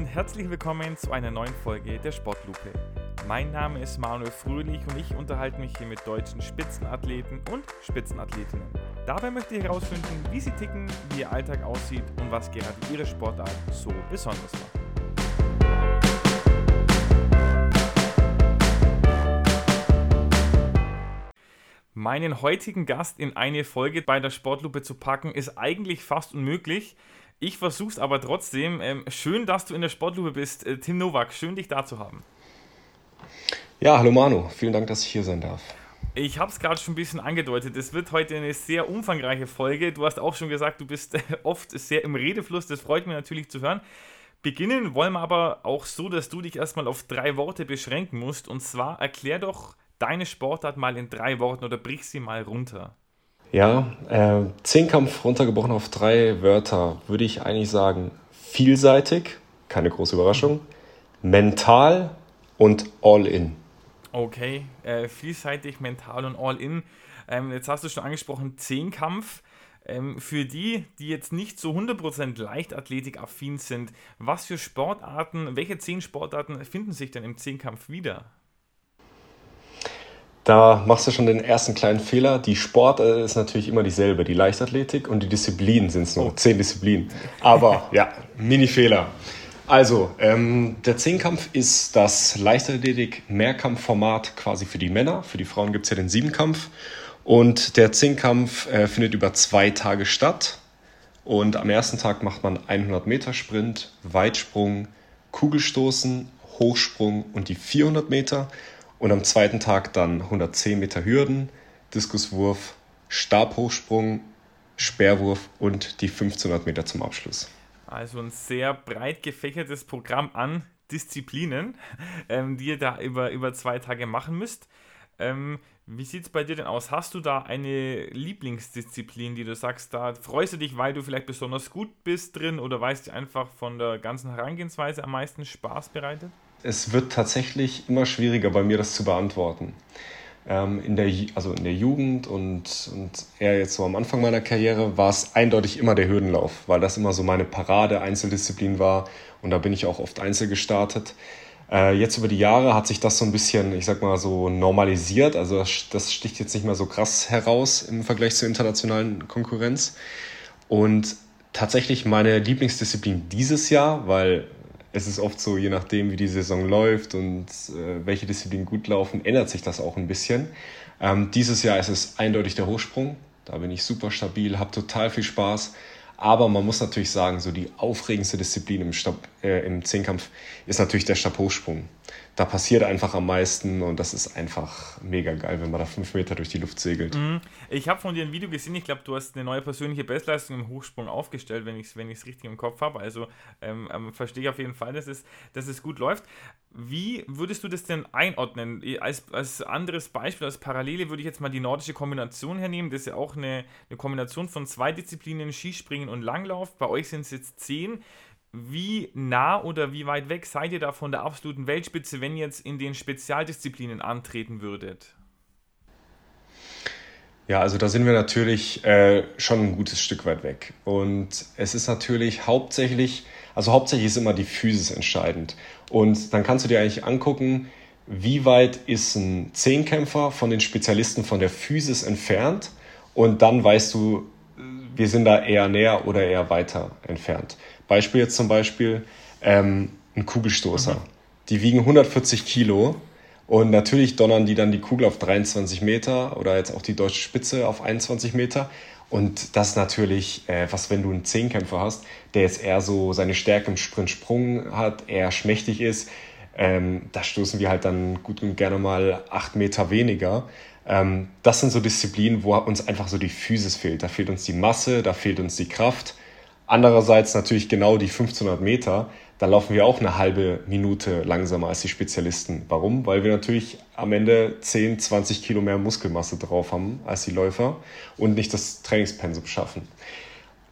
und herzlich willkommen zu einer neuen Folge der Sportlupe. Mein Name ist Manuel Fröhlich und ich unterhalte mich hier mit deutschen Spitzenathleten und Spitzenathletinnen. Dabei möchte ich herausfinden, wie sie ticken, wie ihr Alltag aussieht und was gerade ihre Sportart so besonders macht. Meinen heutigen Gast in eine Folge bei der Sportlupe zu packen, ist eigentlich fast unmöglich. Ich versuch's aber trotzdem. Ähm, schön, dass du in der Sportlupe bist. Äh, Tim Nowak, schön dich da zu haben. Ja, hallo Manu. Vielen Dank, dass ich hier sein darf. Ich habe es gerade schon ein bisschen angedeutet. Es wird heute eine sehr umfangreiche Folge. Du hast auch schon gesagt, du bist oft sehr im Redefluss. Das freut mich natürlich zu hören. Beginnen wollen wir aber auch so, dass du dich erstmal auf drei Worte beschränken musst. Und zwar erklär doch deine Sportart mal in drei Worten oder brich sie mal runter. Ja, äh, Zehnkampf runtergebrochen auf drei Wörter würde ich eigentlich sagen vielseitig, keine große Überraschung, mental und all in. Okay, äh, vielseitig, mental und all in. Ähm, jetzt hast du schon angesprochen, Zehnkampf. Ähm, für die, die jetzt nicht so 100% Leichtathletik-affin sind, was für Sportarten, welche zehn Sportarten finden sich denn im Zehnkampf wieder? Da machst du schon den ersten kleinen Fehler. Die Sport äh, ist natürlich immer dieselbe, die Leichtathletik und die Disziplinen sind es nur, oh. zehn Disziplinen. Aber ja, Mini-Fehler. Also, ähm, der Zehnkampf ist das Leichtathletik-Mehrkampfformat quasi für die Männer. Für die Frauen gibt es ja den Siebenkampf. Und der Zehnkampf äh, findet über zwei Tage statt. Und am ersten Tag macht man 100 Meter Sprint, Weitsprung, Kugelstoßen, Hochsprung und die 400 Meter. Und am zweiten Tag dann 110 Meter Hürden, Diskuswurf, Stabhochsprung, Speerwurf und die 1500 Meter zum Abschluss. Also ein sehr breit gefächertes Programm an Disziplinen, ähm, die ihr da über, über zwei Tage machen müsst. Ähm, wie sieht es bei dir denn aus? Hast du da eine Lieblingsdisziplin, die du sagst, da freust du dich, weil du vielleicht besonders gut bist drin oder weißt du einfach von der ganzen Herangehensweise am meisten Spaß bereitet? Es wird tatsächlich immer schwieriger bei mir, das zu beantworten. Ähm, in, der, also in der Jugend und, und eher jetzt so am Anfang meiner Karriere war es eindeutig immer der Hürdenlauf, weil das immer so meine Parade-Einzeldisziplin war und da bin ich auch oft Einzel gestartet. Äh, jetzt über die Jahre hat sich das so ein bisschen, ich sag mal, so normalisiert. Also das, das sticht jetzt nicht mehr so krass heraus im Vergleich zur internationalen Konkurrenz. Und tatsächlich meine Lieblingsdisziplin dieses Jahr, weil es ist oft so, je nachdem, wie die Saison läuft und äh, welche Disziplinen gut laufen, ändert sich das auch ein bisschen. Ähm, dieses Jahr ist es eindeutig der Hochsprung. Da bin ich super stabil, habe total viel Spaß. Aber man muss natürlich sagen, so die aufregendste Disziplin im, Stab, äh, im Zehnkampf ist natürlich der Stabhochsprung da passiert einfach am meisten und das ist einfach mega geil, wenn man da fünf Meter durch die Luft segelt. Mhm. Ich habe von dir ein Video gesehen, ich glaube, du hast eine neue persönliche Bestleistung im Hochsprung aufgestellt, wenn ich es wenn richtig im Kopf habe. Also ähm, ähm, verstehe ich auf jeden Fall, dass es, dass es gut läuft. Wie würdest du das denn einordnen? Als, als anderes Beispiel, als Parallele würde ich jetzt mal die nordische Kombination hernehmen. Das ist ja auch eine, eine Kombination von zwei Disziplinen, Skispringen und Langlauf. Bei euch sind es jetzt zehn wie nah oder wie weit weg seid ihr da von der absoluten Weltspitze, wenn ihr jetzt in den Spezialdisziplinen antreten würdet? Ja, also da sind wir natürlich äh, schon ein gutes Stück weit weg. Und es ist natürlich hauptsächlich, also hauptsächlich ist immer die Physis entscheidend. Und dann kannst du dir eigentlich angucken, wie weit ist ein Zehnkämpfer von den Spezialisten von der Physis entfernt. Und dann weißt du, wir sind da eher näher oder eher weiter entfernt. Beispiel jetzt zum Beispiel ähm, ein Kugelstoßer. Mhm. Die wiegen 140 Kilo und natürlich donnern die dann die Kugel auf 23 Meter oder jetzt auch die deutsche Spitze auf 21 Meter. Und das natürlich, äh, was wenn du einen Zehnkämpfer hast, der jetzt eher so seine Stärke im Sprint-Sprung hat, eher schmächtig ist, ähm, da stoßen wir halt dann gut und gerne mal acht Meter weniger. Ähm, das sind so Disziplinen, wo uns einfach so die Physis fehlt. Da fehlt uns die Masse, da fehlt uns die Kraft. Andererseits natürlich genau die 1500 Meter, da laufen wir auch eine halbe Minute langsamer als die Spezialisten. Warum? Weil wir natürlich am Ende 10, 20 Kilo mehr Muskelmasse drauf haben als die Läufer und nicht das Trainingspensum schaffen.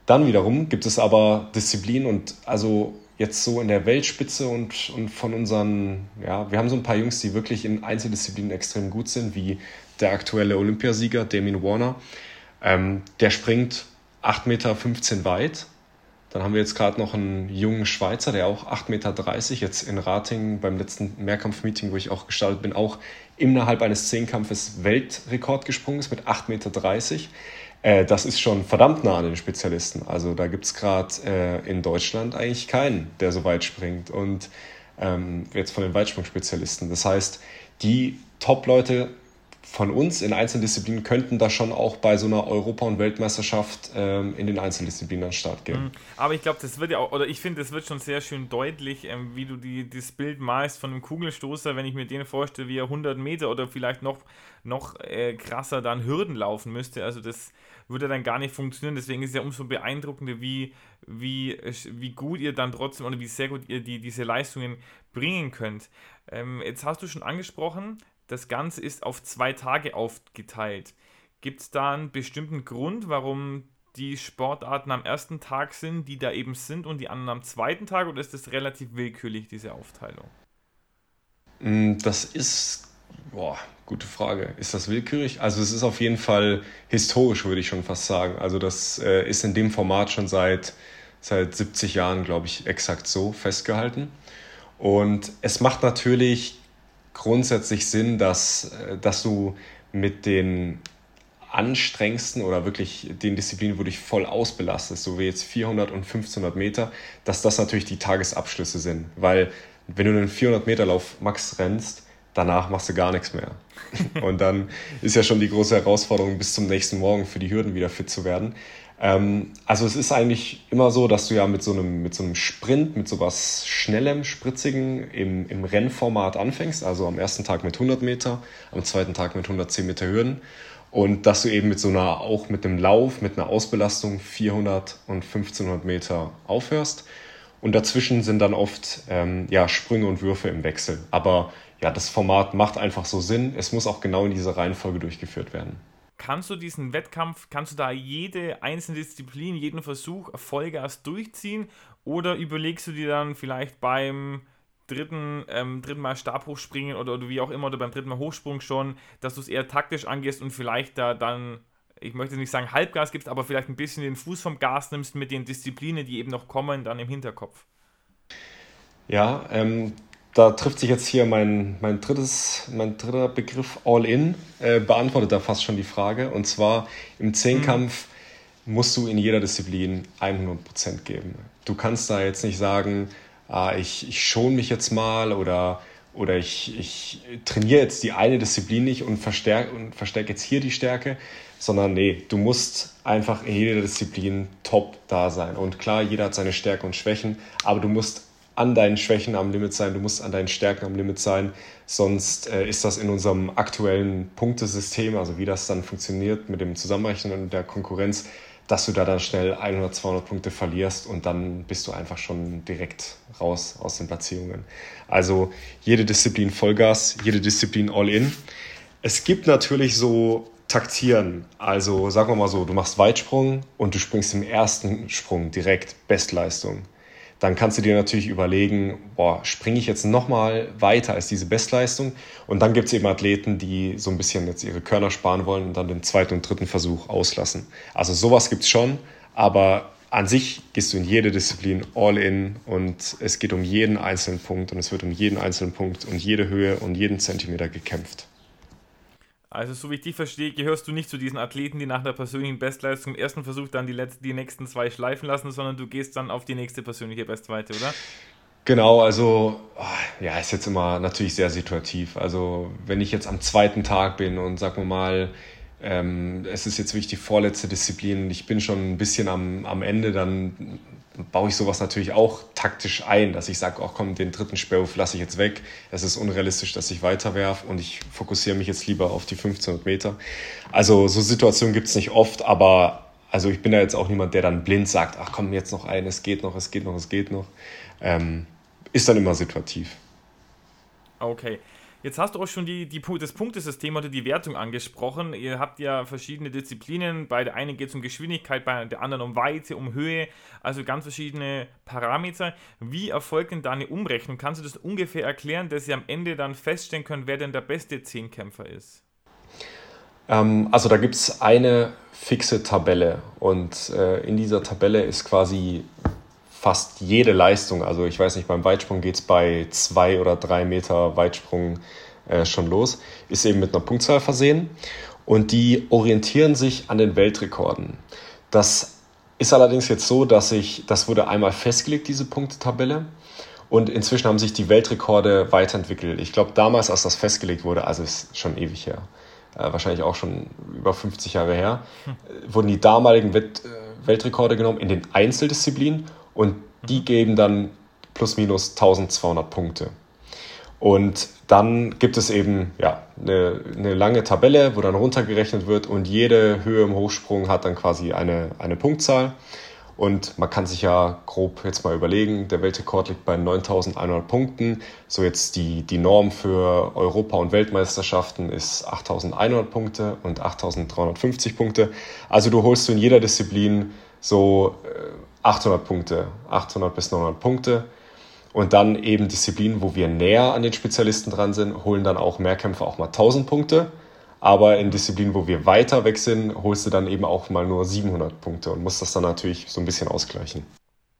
Dann wiederum gibt es aber Disziplinen und also jetzt so in der Weltspitze und, und von unseren, ja, wir haben so ein paar Jungs, die wirklich in Einzeldisziplinen extrem gut sind, wie der aktuelle Olympiasieger Damien Warner. Ähm, der springt 8,15 Meter weit Dann haben wir jetzt gerade noch einen jungen Schweizer, der auch 8,30 Meter jetzt in Rating beim letzten Mehrkampfmeeting, wo ich auch gestartet bin, auch innerhalb eines Zehnkampfes Weltrekord gesprungen ist mit 8,30 Meter. Äh, das ist schon verdammt nah an den Spezialisten. Also da gibt es gerade äh, in Deutschland eigentlich keinen, der so weit springt. Und ähm, jetzt von den Weitsprungspezialisten. Das heißt, die Top-Leute von uns in Einzeldisziplinen könnten da schon auch bei so einer Europa- und Weltmeisterschaft ähm, in den Einzeldisziplinen an. Mhm. Aber ich glaube, das wird ja auch, oder ich finde, das wird schon sehr schön deutlich, ähm, wie du die, das Bild malst von einem Kugelstoßer, wenn ich mir den vorstelle, wie er 100 Meter oder vielleicht noch, noch äh, krasser dann Hürden laufen müsste. Also das würde dann gar nicht funktionieren. Deswegen ist es ja umso beeindruckender, wie, wie, wie gut ihr dann trotzdem oder wie sehr gut ihr die, diese Leistungen bringen könnt. Ähm, jetzt hast du schon angesprochen, das Ganze ist auf zwei Tage aufgeteilt. Gibt es da einen bestimmten Grund, warum die Sportarten am ersten Tag sind, die da eben sind, und die anderen am zweiten Tag, oder ist das relativ willkürlich, diese Aufteilung? Mm, das ist, boah, gute Frage. Ist das willkürlich? Also es ist auf jeden Fall historisch, würde ich schon fast sagen. Also das äh, ist in dem Format schon seit, seit 70 Jahren, glaube ich, exakt so festgehalten. Und es macht natürlich grundsätzlich Sinn, dass, äh, dass du mit den anstrengendsten oder wirklich den Disziplinen, wo du dich voll ausbelastest, so wie jetzt 400 und 1500 Meter, dass das natürlich die Tagesabschlüsse sind. Weil wenn du einen 400 Meter Lauf max rennst, danach machst du gar nichts mehr. Und dann ist ja schon die große Herausforderung, bis zum nächsten Morgen für die Hürden wieder fit zu werden. Ähm, also es ist eigentlich immer so, dass du ja mit so einem, mit so einem Sprint, mit so was Schnellem, Spritzigen im, im Rennformat anfängst. Also am ersten Tag mit 100 Meter, am zweiten Tag mit 110 Meter Hürden. Und dass du eben mit so einer, auch mit einem Lauf, mit einer Ausbelastung 400 und 1500 Meter aufhörst. Und dazwischen sind dann oft ähm, ja, Sprünge und Würfe im Wechsel. Aber ja, das Format macht einfach so Sinn. Es muss auch genau in dieser Reihenfolge durchgeführt werden. Kannst du diesen Wettkampf, kannst du da jede einzelne Disziplin, jeden Versuch Vollgas durchziehen oder überlegst du dir dann vielleicht beim dritten, ähm, dritten Mal Stabhochspringen oder, oder wie auch immer oder beim dritten Mal Hochsprung schon, dass du es eher taktisch angehst und vielleicht da dann, ich möchte nicht sagen Halbgas gibst, aber vielleicht ein bisschen den Fuß vom Gas nimmst mit den Disziplinen, die eben noch kommen, dann im Hinterkopf? Ja, ähm, da trifft sich jetzt hier mein, mein, drittes, mein dritter Begriff All-In, äh, beantwortet da fast schon die Frage. Und zwar im Zehnkampf mhm. musst du in jeder Disziplin 100% geben. Du kannst da jetzt nicht sagen, ah, ich, ich schone mich jetzt mal oder, oder ich, ich trainiere jetzt die eine Disziplin nicht und verstärke und verstärk jetzt hier die Stärke, sondern nee, du musst einfach in jeder Disziplin top da sein. Und klar, jeder hat seine Stärken und Schwächen, aber du musst an deinen Schwächen am Limit sein, du musst an deinen Stärken am Limit sein, sonst äh, ist das in unserem aktuellen Punktesystem, also wie das dann funktioniert mit dem Zusammenrechnen und der Konkurrenz, dass du da dann schnell 100, 200 Punkte verlierst und dann bist du einfach schon direkt raus aus den Platzierungen. Also jede Disziplin Vollgas, jede Disziplin All-In. Es gibt natürlich so Taktieren. Also sagen wir mal so, du machst Weitsprung und du springst im ersten Sprung direkt Bestleistung dann kannst du dir natürlich überlegen, boah, springe ich jetzt nochmal weiter als diese Bestleistung? Und dann gibt es eben Athleten, die so ein bisschen jetzt ihre Körner sparen wollen und dann den zweiten und dritten Versuch auslassen. Also sowas gibt es schon, aber an sich gehst du in jede Disziplin all in und es geht um jeden einzelnen Punkt und es wird um jeden einzelnen Punkt und jede Höhe und jeden Zentimeter gekämpft. Also, so wie ich dich verstehe, gehörst du nicht zu diesen Athleten, die nach der persönlichen Bestleistung im ersten Versuch dann die, letzten, die nächsten zwei schleifen lassen, sondern du gehst dann auf die nächste persönliche Bestweite, oder? Genau, also ah, ja, ist jetzt immer natürlich sehr situativ. Also, wenn ich jetzt am zweiten Tag bin und sagen wir mal, ähm, es ist jetzt wirklich die vorletzte Disziplin, ich bin schon ein bisschen am, am Ende, dann baue ich sowas natürlich auch taktisch ein, dass ich sage, auch komm, den dritten Sperrwurf lasse ich jetzt weg. Es ist unrealistisch, dass ich weiterwerfe und ich fokussiere mich jetzt lieber auf die 1500 Meter. Also so Situationen gibt es nicht oft, aber also ich bin da jetzt auch niemand, der dann blind sagt, ach komm, jetzt noch ein, es geht noch, es geht noch, es geht noch. Ähm, ist dann immer situativ. Okay. Jetzt hast du auch schon die, die, das Punktesystem oder die Wertung angesprochen. Ihr habt ja verschiedene Disziplinen. Bei der einen geht es um Geschwindigkeit, bei der anderen um Weite, um Höhe, also ganz verschiedene Parameter. Wie erfolgt denn da eine Umrechnung? Kannst du das ungefähr erklären, dass ihr am Ende dann feststellen könnt, wer denn der beste Zehnkämpfer ist? Ähm, also da gibt es eine fixe Tabelle und äh, in dieser Tabelle ist quasi fast jede Leistung, also ich weiß nicht, beim Weitsprung geht es bei zwei oder drei Meter Weitsprung äh, schon los, ist eben mit einer Punktzahl versehen und die orientieren sich an den Weltrekorden. Das ist allerdings jetzt so, dass ich, das wurde einmal festgelegt, diese Punktetabelle. Und inzwischen haben sich die Weltrekorde weiterentwickelt. Ich glaube, damals, als das festgelegt wurde, also ist schon ewig her, äh, wahrscheinlich auch schon über 50 Jahre her, hm. wurden die damaligen Welt, äh, Weltrekorde genommen in den Einzeldisziplinen und die mhm. geben dann plus minus 1200 Punkte. Und dann gibt es eben ja, eine, eine lange Tabelle, wo dann runtergerechnet wird und jede Höhe im Hochsprung hat dann quasi eine, eine Punktzahl. Und man kann sich ja grob jetzt mal überlegen, der Weltrekord liegt bei 9100 Punkten. So jetzt die, die Norm für Europa- und Weltmeisterschaften ist 8100 Punkte und 8350 Punkte. Also du holst du in jeder Disziplin so 800 äh, Punkte, 800 bis 900 Punkte. Und dann eben Disziplinen, wo wir näher an den Spezialisten dran sind, holen dann auch Mehrkämpfer auch mal 1000 Punkte. Aber in Disziplinen, wo wir weiter weg sind, holst du dann eben auch mal nur 700 Punkte und musst das dann natürlich so ein bisschen ausgleichen.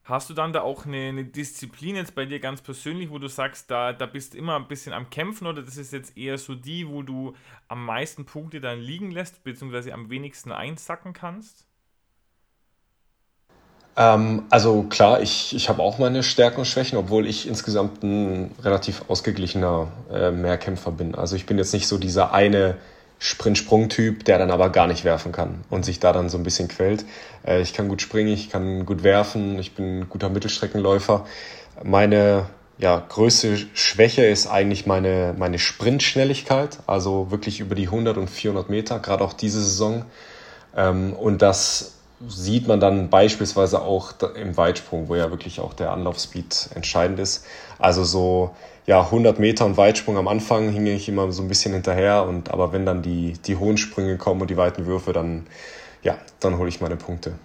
Hast du dann da auch eine, eine, Disziplin jetzt bei dir ganz persönlich, wo du sagst, da, da bist du immer ein bisschen am Kämpfen oder das ist jetzt eher so die, wo du am meisten Punkte dann liegen lässt, beziehungsweise am wenigsten einsacken kannst? Ähm, also klar, ich, ich habe auch meine Stärken und Schwächen, obwohl ich insgesamt ein relativ ausgeglichener äh, Mehrkämpfer bin. Also ich bin jetzt nicht so dieser eine Sprint-Sprung-Typ, der dann aber gar nicht werfen kann und sich da dann so ein bisschen quält. Äh, ich kann gut springen, ich kann gut werfen, ich bin ein guter Mittelstreckenläufer. Meine ja, größte Schwäche ist eigentlich meine, meine Sprintschnelligkeit, also wirklich über die 100 und 400 Meter, gerade auch diese Saison. Ähm, und das sieht man dann beispielsweise auch im Weitsprung, wo ja wirklich auch der Anlaufspeed entscheidend ist. Also so ja, 100 Meter und Weitsprung am Anfang hing ich immer so ein bisschen hinterher. Und, aber wenn dann die, die hohen Sprünge kommen und die weiten Würfe, dann, ja, dann hole ich meine Punkte.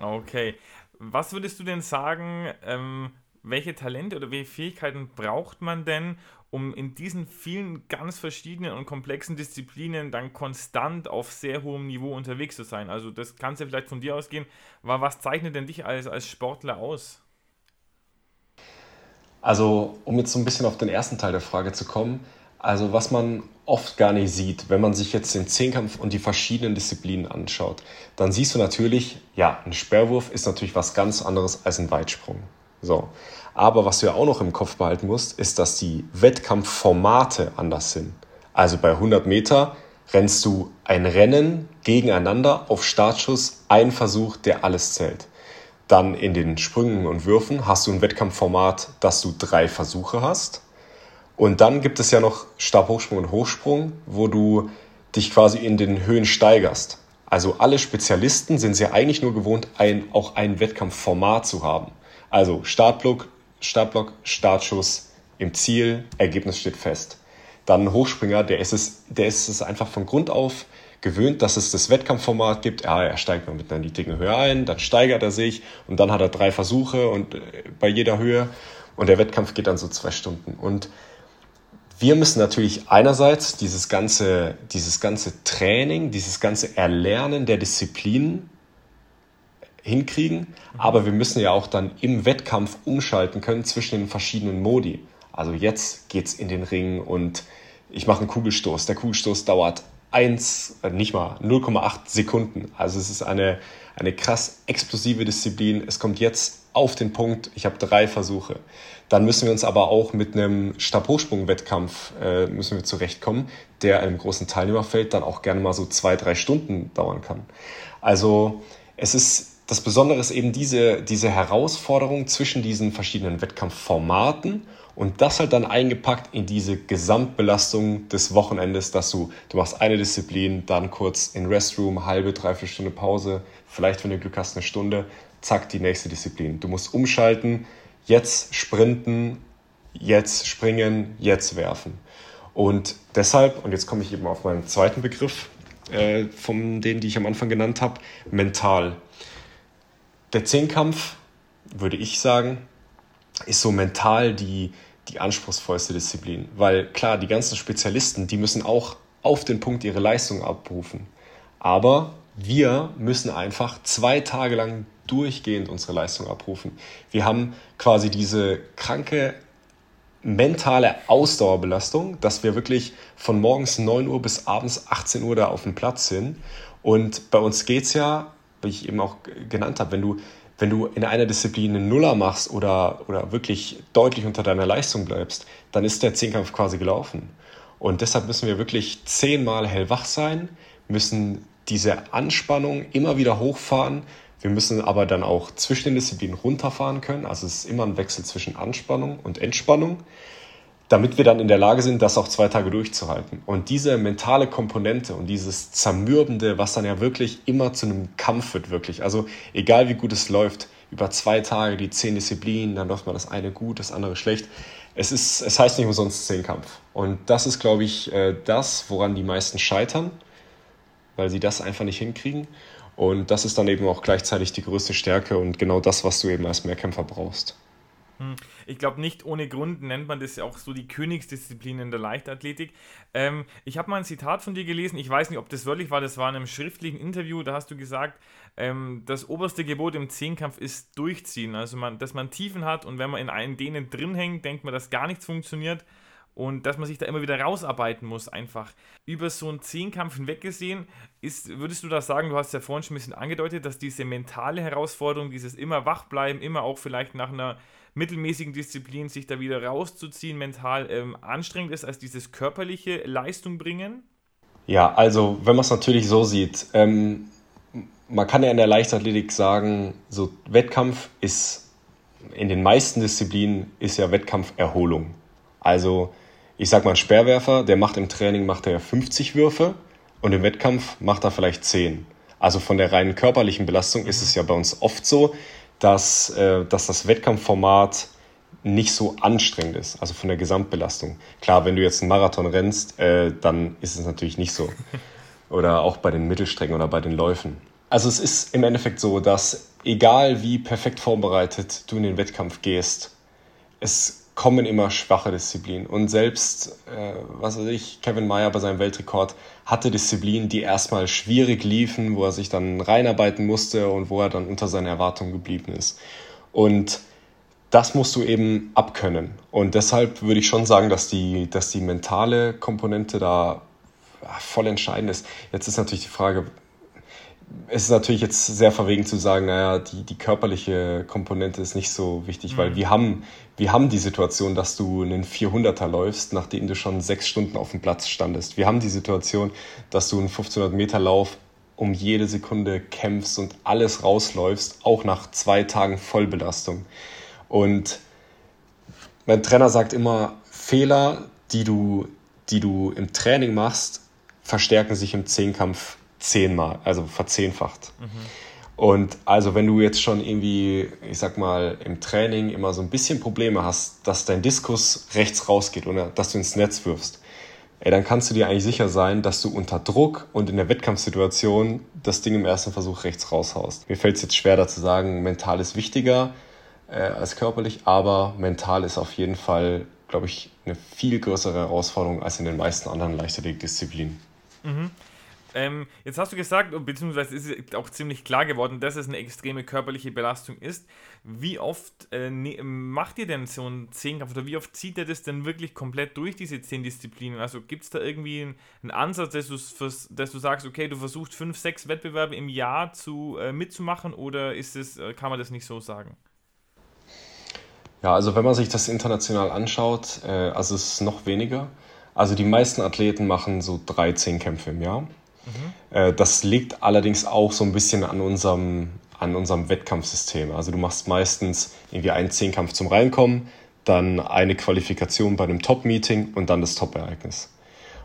Okay. Was würdest du denn sagen, ähm, welche Talente oder welche Fähigkeiten braucht man denn, um in diesen vielen ganz verschiedenen und komplexen Disziplinen dann konstant auf sehr hohem Niveau unterwegs zu sein? Also das kannst du vielleicht von dir ausgehen. Was zeichnet denn dich als, als Sportler aus? Also, um jetzt so ein bisschen auf den ersten Teil der Frage zu kommen, also was man oft gar nicht sieht, wenn man sich jetzt den Zehnkampf und die verschiedenen Disziplinen anschaut, dann siehst du natürlich, ja, ein Sperrwurf ist natürlich was ganz anderes als ein Weitsprung. So. Aber was du ja auch noch im Kopf behalten musst, ist, dass die Wettkampfformate anders sind. Also bei 100 Meter rennst du ein Rennen gegeneinander auf Startschuss, ein Versuch, der alles zählt. Dann in den Sprüngen und Würfen hast du ein Wettkampfformat, dass du drei Versuche hast. Und dann gibt es ja noch Stabhochsprung und Hochsprung, wo du dich quasi in den Höhen steigerst. Also alle Spezialisten sind es ja eigentlich nur gewohnt, ein, auch ein Wettkampfformat zu haben. Also Startblock, Startblock, Startschuss im Ziel, Ergebnis steht fest. Dann ein Hochspringer, der ist es, der ist es einfach von Grund auf gewöhnt, dass es das Wettkampfformat gibt. Ja, er steigt mal mit einer niedrigen Höhe ein, dann steigert er sich und dann hat er drei Versuche und äh, bei jeder Höhe und der Wettkampf geht dann so zwei Stunden. Und wir müssen natürlich einerseits dieses ganze, dieses ganze Training, dieses ganze Erlernen der Disziplinen hinkriegen, aber wir müssen ja auch dann im Wettkampf umschalten können zwischen den verschiedenen Modi. Also jetzt geht's in den Ring und ich mache einen Kugelstoß. Der Kugelstoß dauert 1, äh, nicht mal 0,8 Sekunden. Also es ist eine, eine krass explosive Disziplin. Es kommt jetzt auf den Punkt. Ich habe drei Versuche. Dann müssen wir uns aber auch mit einem Stabhochsprung-Wettkampf äh, müssen wir zurechtkommen, der einem großen Teilnehmerfeld dann auch gerne mal so zwei, drei Stunden dauern kann. Also es ist das Besondere ist eben diese, diese Herausforderung zwischen diesen verschiedenen Wettkampfformaten und das halt dann eingepackt in diese Gesamtbelastung des Wochenendes, dass du, du machst eine Disziplin, dann kurz in Restroom, halbe, dreiviertel Stunde Pause, vielleicht, wenn du Glück hast, eine Stunde, zack, die nächste Disziplin. Du musst umschalten, jetzt sprinten, jetzt springen, jetzt werfen. Und deshalb, und jetzt komme ich eben auf meinen zweiten Begriff, äh, von denen, die ich am Anfang genannt habe, mental. Der Zehnkampf, würde ich sagen, ist so mental die, die anspruchsvollste Disziplin. Weil klar, die ganzen Spezialisten, die müssen auch auf den Punkt ihre Leistung abrufen. Aber Wir müssen einfach zwei Tage lang durchgehend unsere Leistung abrufen. Wir haben quasi diese kranke mentale Ausdauerbelastung, dass wir wirklich von morgens 9 Uhr bis abends 18 Uhr da auf dem Platz sind. Und bei uns geht es ja, wie ich eben auch genannt habe, wenn du, wenn du in einer Disziplin einen Nuller machst oder, oder wirklich deutlich unter deiner Leistung bleibst, dann ist der Zehnkampf quasi gelaufen. Und deshalb müssen wir wirklich zehnmal hellwach sein, müssen diese Anspannung immer wieder hochfahren. Wir müssen aber dann auch zwischen den Disziplinen runterfahren können. Also es ist immer ein Wechsel zwischen Anspannung und Entspannung, damit wir dann in der Lage sind, das auch zwei Tage durchzuhalten. Und diese mentale Komponente und dieses Zermürbende, was dann ja wirklich immer zu einem Kampf wird, wirklich. Also egal wie gut es läuft, über zwei Tage die zehn Disziplinen, dann läuft mal das eine gut, das andere schlecht. Es, ist, es heißt nicht umsonst Zehnkampf. Und das ist, glaube ich, äh, das, woran die meisten scheitern weil sie das einfach nicht hinkriegen. Und das ist dann eben auch gleichzeitig die größte Stärke und genau das, was du eben als Mehrkämpfer brauchst. Hm. Ich glaube, nicht ohne Grund nennt man das ja auch so die Königsdisziplin in der Leichtathletik. Ähm, ich habe mal ein Zitat von dir gelesen, ich weiß nicht, ob das wörtlich war, das war in einem schriftlichen Interview, da hast du gesagt, ähm, das oberste Gebot im Zehnkampf ist durchziehen, also man, dass man Tiefen hat und wenn man in einen denen drin hängt, denkt man, dass gar nichts funktioniert und dass man sich da immer wieder rausarbeiten muss, einfach. Über so einen Zehnkampf hinweg gesehen, ist, würdest du da sagen, du hast ja vorhin schon ein bisschen angedeutet, dass diese mentale Herausforderung, dieses immer wach bleiben, immer auch vielleicht nach einer mittelmäßigen Disziplin sich da wieder rauszuziehen, mental ähm, anstrengend ist, als dieses körperliche Leistung bringen? Ja, also wenn man es natürlich so sieht, ähm, man kann ja in der Leichtathletik sagen, so Wettkampf ist in den meisten Disziplinen ist ja Wettkampf Erholung. Also ich sag mal, ein Speerwerfer, der macht im Training macht er 50 Würfe und im Wettkampf macht er vielleicht 10. Also von der reinen körperlichen Belastung ist es ja bei uns oft so, dass, äh, dass das Wettkampfformat nicht so anstrengend ist, also von der Gesamtbelastung. Klar, wenn du jetzt einen Marathon rennst, äh, dann ist es natürlich nicht so. Oder auch bei den Mittelstrecken oder bei den Läufen. Also es ist im Endeffekt so, dass egal wie perfekt vorbereitet du in den Wettkampf gehst, es kommen immer schwache Disziplinen. Und selbst, äh, was weiß ich, Kevin Meyer bei seinem Weltrekord hatte Disziplinen, die erstmal schwierig liefen, wo er sich dann reinarbeiten musste und wo er dann unter seinen Erwartungen geblieben ist. Und das musst du eben abkönnen. Und deshalb würde ich schon sagen, dass die, dass die mentale Komponente da voll entscheidend ist. Jetzt ist natürlich die Frage, es ist natürlich jetzt sehr verwegen zu sagen, naja, die, die körperliche Komponente ist nicht so wichtig, mhm. weil wir haben, wir haben die Situation, dass du einen 400er läufst, nachdem du schon sechs Stunden auf dem Platz standest. Wir haben die Situation, dass du einen 1500 Meter Lauf um jede Sekunde kämpfst und alles rausläufst, auch nach zwei Tagen Vollbelastung. Und mein Trainer sagt immer, Fehler, die du, die du im Training machst, verstärken sich im Zehnkampf zehnmal, also verzehnfacht. Mhm. Und also wenn du jetzt schon irgendwie, ich sag mal, im Training immer so ein bisschen Probleme hast, dass dein Diskus rechts rausgeht oder dass du ins Netz wirfst, ey, dann kannst du dir eigentlich sicher sein, dass du unter Druck und in der Wettkampfsituation das Ding im ersten Versuch rechts raushaust. Mir fällt es jetzt schwer, da zu sagen, mental ist wichtiger äh, als körperlich, aber mental ist auf jeden Fall, glaube ich, eine viel größere Herausforderung als in den meisten anderen Leichtathletik-Disziplinen. Mhm. Ähm, jetzt hast du gesagt, beziehungsweise ist es auch ziemlich klar geworden, dass es eine extreme körperliche Belastung ist. Wie oft äh, ne, macht ihr denn so einen Zehnkampf oder wie oft zieht ihr das denn wirklich komplett durch, diese zehn Disziplinen? Also gibt es da irgendwie einen, einen Ansatz, dass, dass, du sagst, okay, du versuchst fünf, sechs Wettbewerbe im Jahr zu, äh, mitzumachen oder ist es, äh, kann man das nicht so sagen? Ja, also wenn man sich das international anschaut, äh, also es ist noch weniger. Also die meisten Athleten machen so drei Zehnkämpfe im Jahr. Mhm. Das liegt allerdings auch so ein bisschen an unserem, an unserem Wettkampfsystem. Also du machst meistens irgendwie einen Zehnkampf zum Reinkommen, dann eine Qualifikation bei einem Top-Meeting und dann das Top-Ereignis.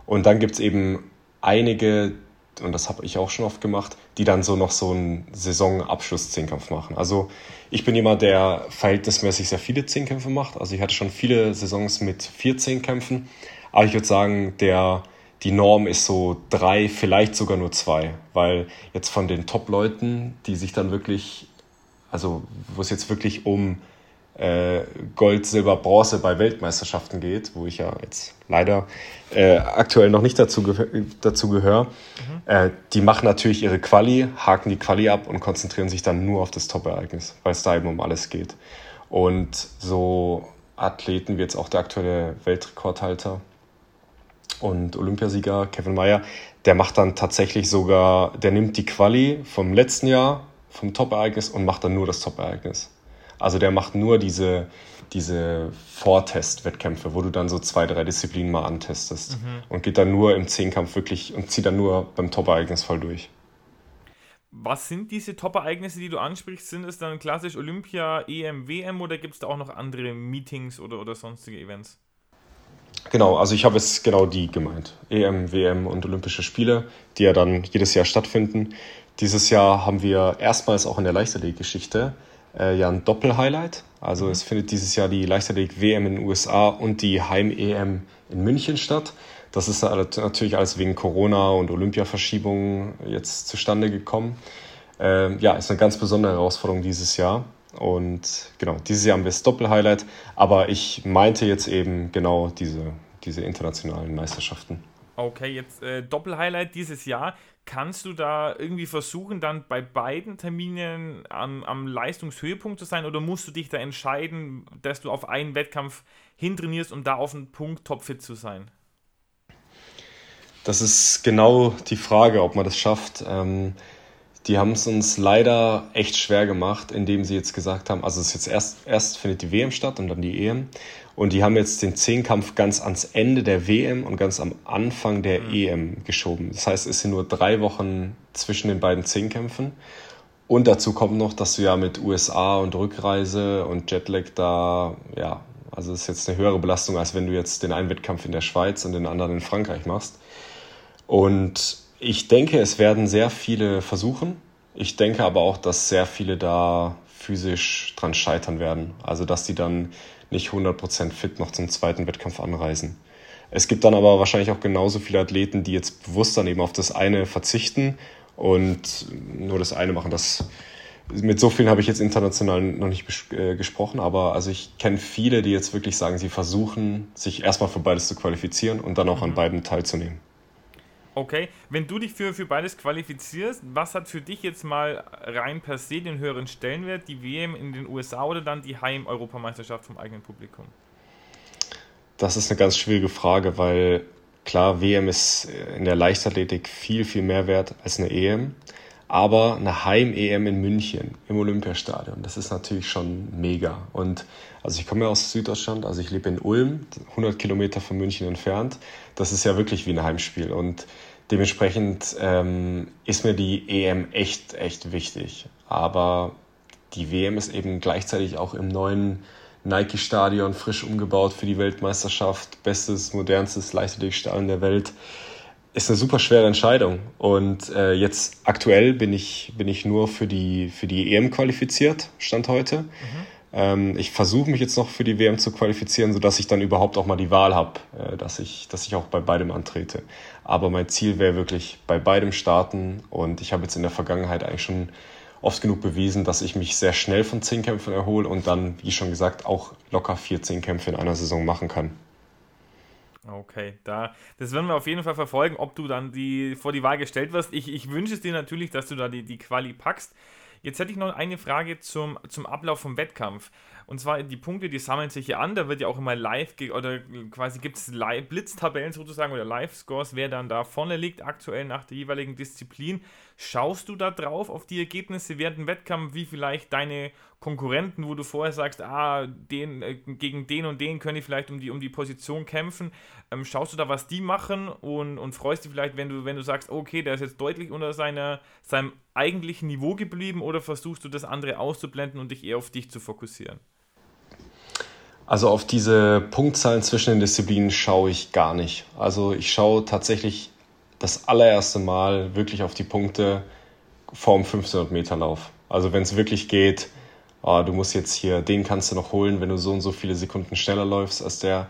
Und dann gibt es eben einige, und das habe ich auch schon oft gemacht, die dann so noch so einen Saisonabschluss-Zehnkampf machen. Also ich bin jemand, der verhältnismäßig sehr viele Zehnkämpfe macht. Also ich hatte schon viele Saisons mit vier Zehnkämpfen. Aber ich würde sagen, der die Norm ist so drei, vielleicht sogar nur zwei, weil jetzt von den Top-Leuten, die sich dann wirklich, also wo es jetzt wirklich um äh, Gold, Silber, Bronze bei Weltmeisterschaften geht, wo ich ja jetzt leider äh, aktuell noch nicht dazu, ge dazu gehöre, mhm. äh, die machen natürlich ihre Quali, haken die Quali ab und konzentrieren sich dann nur auf das Top-Ereignis, weil es da eben um alles geht. Und so Athleten wie jetzt auch der aktuelle Weltrekordhalter und Olympiasieger Kevin Mayer, der macht dann tatsächlich sogar, der nimmt die Quali vom letzten Jahr, vom Top-Ereignis und macht dann nur das Top-Ereignis. Also der macht nur diese, diese Vortest-Wettkämpfe, wo du dann so zwei, drei Disziplinen mal antestest mhm. und geht dann nur im Zehnkampf wirklich und zieht dann nur beim Top-Ereignis voll durch. Was sind diese Top-Ereignisse, die du ansprichst? Sind es dann klassisch Olympia, EM, WM oder gibt es da auch noch andere Meetings oder, oder sonstige Events? Genau, also ich habe jetzt genau die gemeint. EM, WM und Olympische Spiele, die ja dann jedes Jahr stattfinden. Dieses Jahr haben wir erstmals auch in der Leichtathletik-Geschichte äh, ja ein Doppel-Highlight. Also es findet dieses Jahr die Leichtathletik-WM in den USA und die Heim-EM in München statt. Das ist natürlich alles wegen Corona und Olympiaverschiebungen jetzt zustande gekommen. Ähm, ja, ist eine ganz besondere Herausforderung dieses Jahr. Und genau, dieses Jahr haben wir das Doppel-Highlight. Aber ich meinte jetzt eben genau diese, diese internationalen Meisterschaften. Okay, jetzt äh, Doppel-Highlight dieses Jahr. Kannst du da irgendwie versuchen, dann bei beiden Terminen am, am Leistungshöhepunkt zu sein oder musst du dich da entscheiden, dass du auf einen Wettkampf hintrainierst, um da auf einen Punkt topfit zu sein? Das ist genau die Frage, ob man das schafft. Ähm, die haben es uns leider echt schwer gemacht, indem sie jetzt gesagt haben, also es ist jetzt erst, erst findet die WM statt und dann die EM. Und die haben jetzt den Zehnkampf ganz ans Ende der WM und ganz am Anfang der mhm. EM geschoben. Das heißt, es sind nur drei Wochen zwischen den beiden Zehnkämpfen. Und dazu kommt noch, dass du ja mit USA und Rückreise und Jetlag da, ja, also das ist jetzt eine höhere Belastung, als wenn du jetzt den einen Wettkampf in der Schweiz und den anderen in Frankreich machst. Und ich denke, es werden sehr viele versuchen. Ich denke aber auch, dass sehr viele da physisch dran scheitern werden. Also, dass die dann nicht 100% fit noch zum zweiten Wettkampf anreisen. Es gibt dann aber wahrscheinlich auch genauso viele Athleten, die jetzt bewusst dann eben auf das eine verzichten und nur das eine machen. Das, mit so vielen habe ich jetzt international noch nicht äh, gesprochen, aber also ich kenne viele, die jetzt wirklich sagen, sie versuchen, sich erstmal für beides zu qualifizieren und dann auch mhm. an beiden teilzunehmen. Okay, wenn du dich für, für beides qualifizierst, was hat für dich jetzt mal rein per se den höheren Stellenwert, die WM in den USA oder dann die Heim-Europameisterschaft vom eigenen Publikum? Das ist eine ganz schwierige Frage, weil klar, WM ist in der Leichtathletik viel, viel mehr wert als eine EM. Aber eine Heim-EM in München im Olympiastadion, das ist natürlich schon mega. Und also ich komme ja aus Süddeutschland, also ich lebe in Ulm, 100 Kilometer von München entfernt. Das ist ja wirklich wie ein Heimspiel. Und dementsprechend ähm, ist mir die EM echt, echt wichtig. Aber die WM ist eben gleichzeitig auch im neuen Nike-Stadion frisch umgebaut für die Weltmeisterschaft. Bestes, modernstes Leichtathletikstadion der Welt ist eine super schwere Entscheidung. Und äh, jetzt aktuell bin ich, bin ich nur für die, für die EM qualifiziert, Stand heute. Mhm. Ähm, ich versuche mich jetzt noch für die WM zu qualifizieren, sodass ich dann überhaupt auch mal die Wahl habe, äh, dass, ich, dass ich auch bei beidem antrete. Aber mein Ziel wäre wirklich bei beidem starten. Und ich habe jetzt in der Vergangenheit eigentlich schon oft genug bewiesen, dass ich mich sehr schnell von Zehnkämpfen erhole und dann, wie schon gesagt, auch locker vier Zehnkämpfe in einer Saison machen kann. Okay, da, das werden wir auf jeden Fall verfolgen, ob du dann die, vor die Wahl gestellt wirst. Ich, ich wünsche es dir natürlich, dass du da die, die Quali packst. Jetzt hätte ich noch eine Frage zum, zum Ablauf vom Wettkampf. Und zwar die Punkte, die sammeln sich hier an. Da wird ja auch immer live oder quasi gibt es Blitztabellen sozusagen oder Live-Scores, wer dann da vorne liegt, aktuell nach der jeweiligen Disziplin. Schaust du da drauf auf die Ergebnisse während dem Wettkampf, wie vielleicht deine Konkurrenten, wo du vorher sagst, ah, den, äh, gegen den und den können die vielleicht um die, um die Position kämpfen. Ähm, schaust du da, was die machen und, und freust dich vielleicht, wenn du, wenn du sagst, okay, der ist jetzt deutlich unter seiner, seinem eigentlichen Niveau geblieben oder versuchst du das andere auszublenden und dich eher auf dich zu fokussieren? Also auf diese Punktzahlen zwischen den Disziplinen schaue ich gar nicht. Also ich schaue tatsächlich das allererste Mal wirklich auf die Punkte vorm 1500 Meter Lauf. Also wenn es wirklich geht, oh, du musst jetzt hier, den kannst du noch holen, wenn du so und so viele Sekunden schneller läufst als der.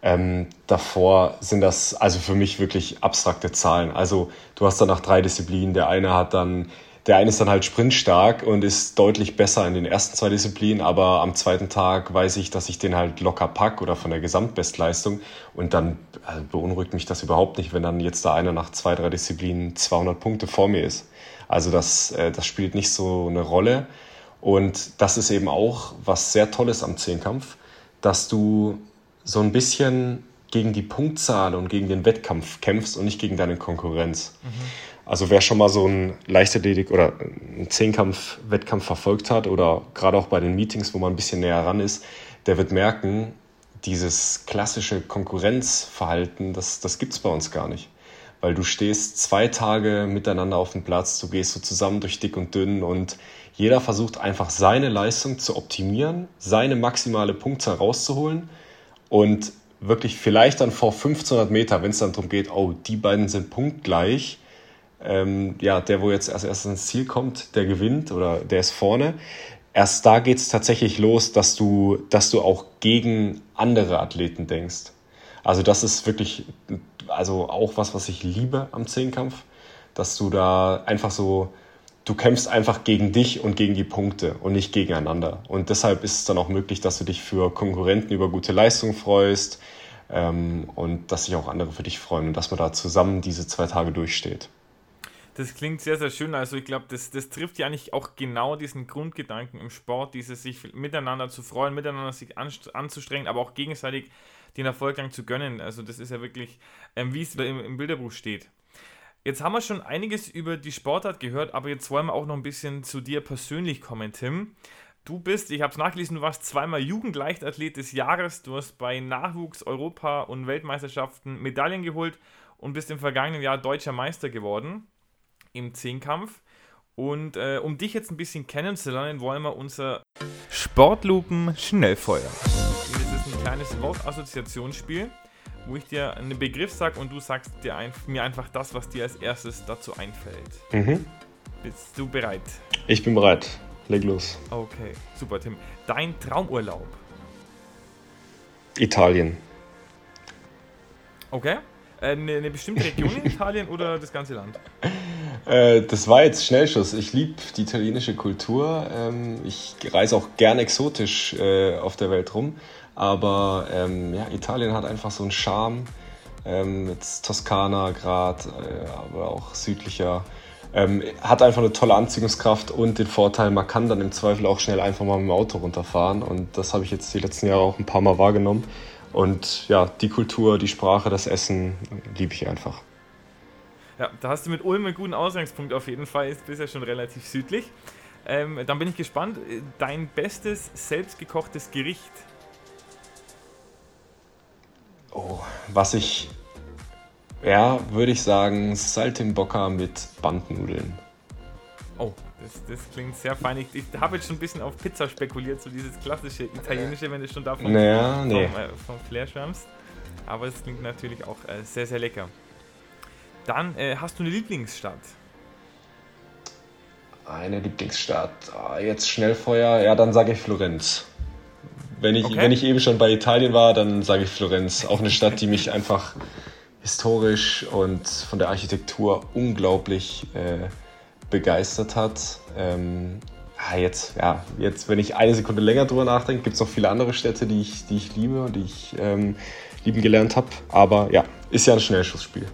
Ähm, davor sind das also für mich wirklich abstrakte Zahlen. Also du hast dann nach drei Disziplinen, der eine hat dann der eine ist dann halt sprintstark und ist deutlich besser in den ersten zwei Disziplinen, aber am zweiten Tag weiß ich, dass ich den halt locker pack oder von der Gesamtbestleistung und dann also beunruhigt mich das überhaupt nicht, wenn dann jetzt da einer nach zwei, drei Disziplinen 200 Punkte vor mir ist. Also das, äh, das spielt nicht so eine Rolle und das ist eben auch was sehr Tolles am Zehnkampf, dass du so ein bisschen gegen die Punktzahl und gegen den Wettkampf kämpfst und nicht gegen deine Konkurrenz. Mhm. Also wer schon mal so einen Leichtathletik oder einen Zehnkampf-Wettkampf verfolgt hat oder gerade auch bei den Meetings, wo man ein bisschen näher ran ist, der wird merken, dieses klassische Konkurrenzverhalten, das, das gibt es bei uns gar nicht. Weil du stehst zwei Tage miteinander auf dem Platz, du gehst so zusammen durch dick und dünn und jeder versucht einfach seine Leistung zu optimieren, seine maximale Punktzahl rauszuholen und wirklich vielleicht dann vor 1500 Meter, wenn es dann darum geht, oh, die beiden sind punktgleich, ähm, ja, der, wo jetzt als erstes ins Ziel kommt, der gewinnt oder der ist vorne. Erst da geht es tatsächlich los, dass du, dass du auch gegen andere Athleten denkst. Also das ist wirklich, also auch was, was ich liebe am Zehnkampf, dass du da einfach so, du kämpfst einfach gegen dich und gegen die Punkte und nicht gegeneinander. Und deshalb ist es dann auch möglich, dass du dich für Konkurrenten über gute Leistung freust ähm, und dass sich auch andere für dich freuen und dass man da zusammen diese zwei Tage durchsteht. Das klingt sehr, sehr schön. Also ich glaube, das, das trifft ja eigentlich auch genau diesen Grundgedanken im Sport, dieses sich miteinander zu freuen, miteinander sich anzustrengen, aber auch gegenseitig den Erfolg zu gönnen. Also das ist ja wirklich, ähm, wie es im, im Bilderbuch steht. Jetzt haben wir schon einiges über die Sportart gehört, aber jetzt wollen wir auch noch ein bisschen zu dir persönlich kommen, Tim. Du bist, ich habe es nachgelesen, du warst zweimal Jugendleichtathlet des Jahres, du hast bei Nachwuchs, Europa und Weltmeisterschaften Medaillen geholt und bist im vergangenen Jahr deutscher Meister geworden im Zehnkampf. Und äh, um dich jetzt ein bisschen kennenzulernen, wollen wir unser Sportlupen Schnellfeuer. Das ist ein kleines Wortassoziationsspiel, wo ich dir einen Begriff sage und du sagst dir ein, mir einfach das, was dir als erstes dazu einfällt. Mhm. Bist du bereit? Ich bin bereit. Leg los. Okay, super, Tim. Dein Traumurlaub? Italien. Okay. Äh, eine, eine bestimmte Region in Italien oder das ganze Land? Äh, das war jetzt Schnellschuss. Ich liebe die italienische Kultur. Ähm, ich reise auch gern exotisch äh, auf der Welt rum. Aber ähm, ja, Italien hat einfach so einen Charme. Ähm, jetzt Toskana gerade, aber auch südlicher. hat einfach eine tolle Anziehungskraft und den Vorteil, man kann dann im Zweifel auch schnell einfach mal mit dem Auto runterfahren. Und das habe ich jetzt die letzten Jahre auch ein paar Mal wahrgenommen. Und ja, die Kultur, die Sprache, das Essen liebe ich einfach. Ja, da hast du mit Ulm einen guten Ausgangspunkt auf jeden Fall. Ist bisher schon relativ südlich. Ähm, dann bin ich gespannt. Dein bestes selbstgekochtes Gericht? Oh, was ich. Ja, würde ich sagen, Saltimbocca mit Bandnudeln. Oh, das, das klingt sehr fein. Ich, ich habe jetzt schon ein bisschen auf Pizza spekuliert, so dieses klassische italienische, wenn du schon davon naja, nee. vom, äh, vom Flair schwärmst. Aber es klingt natürlich auch äh, sehr, sehr lecker. Dann äh, hast du eine Lieblingsstadt? Eine Lieblingsstadt. Ah, jetzt Schnellfeuer. Ja, dann sage ich Florenz. Wenn ich, okay. wenn ich eben schon bei Italien war, dann sage ich Florenz. Auch eine Stadt, die mich einfach historisch und von der Architektur unglaublich äh, begeistert hat. Ähm, ah, jetzt, ja, jetzt, wenn ich eine Sekunde länger drüber nachdenke, gibt es noch viele andere Städte, die ich, die ich liebe und die ich ähm, lieben gelernt habe. Aber ja, ist ja ein Schnellschussspiel.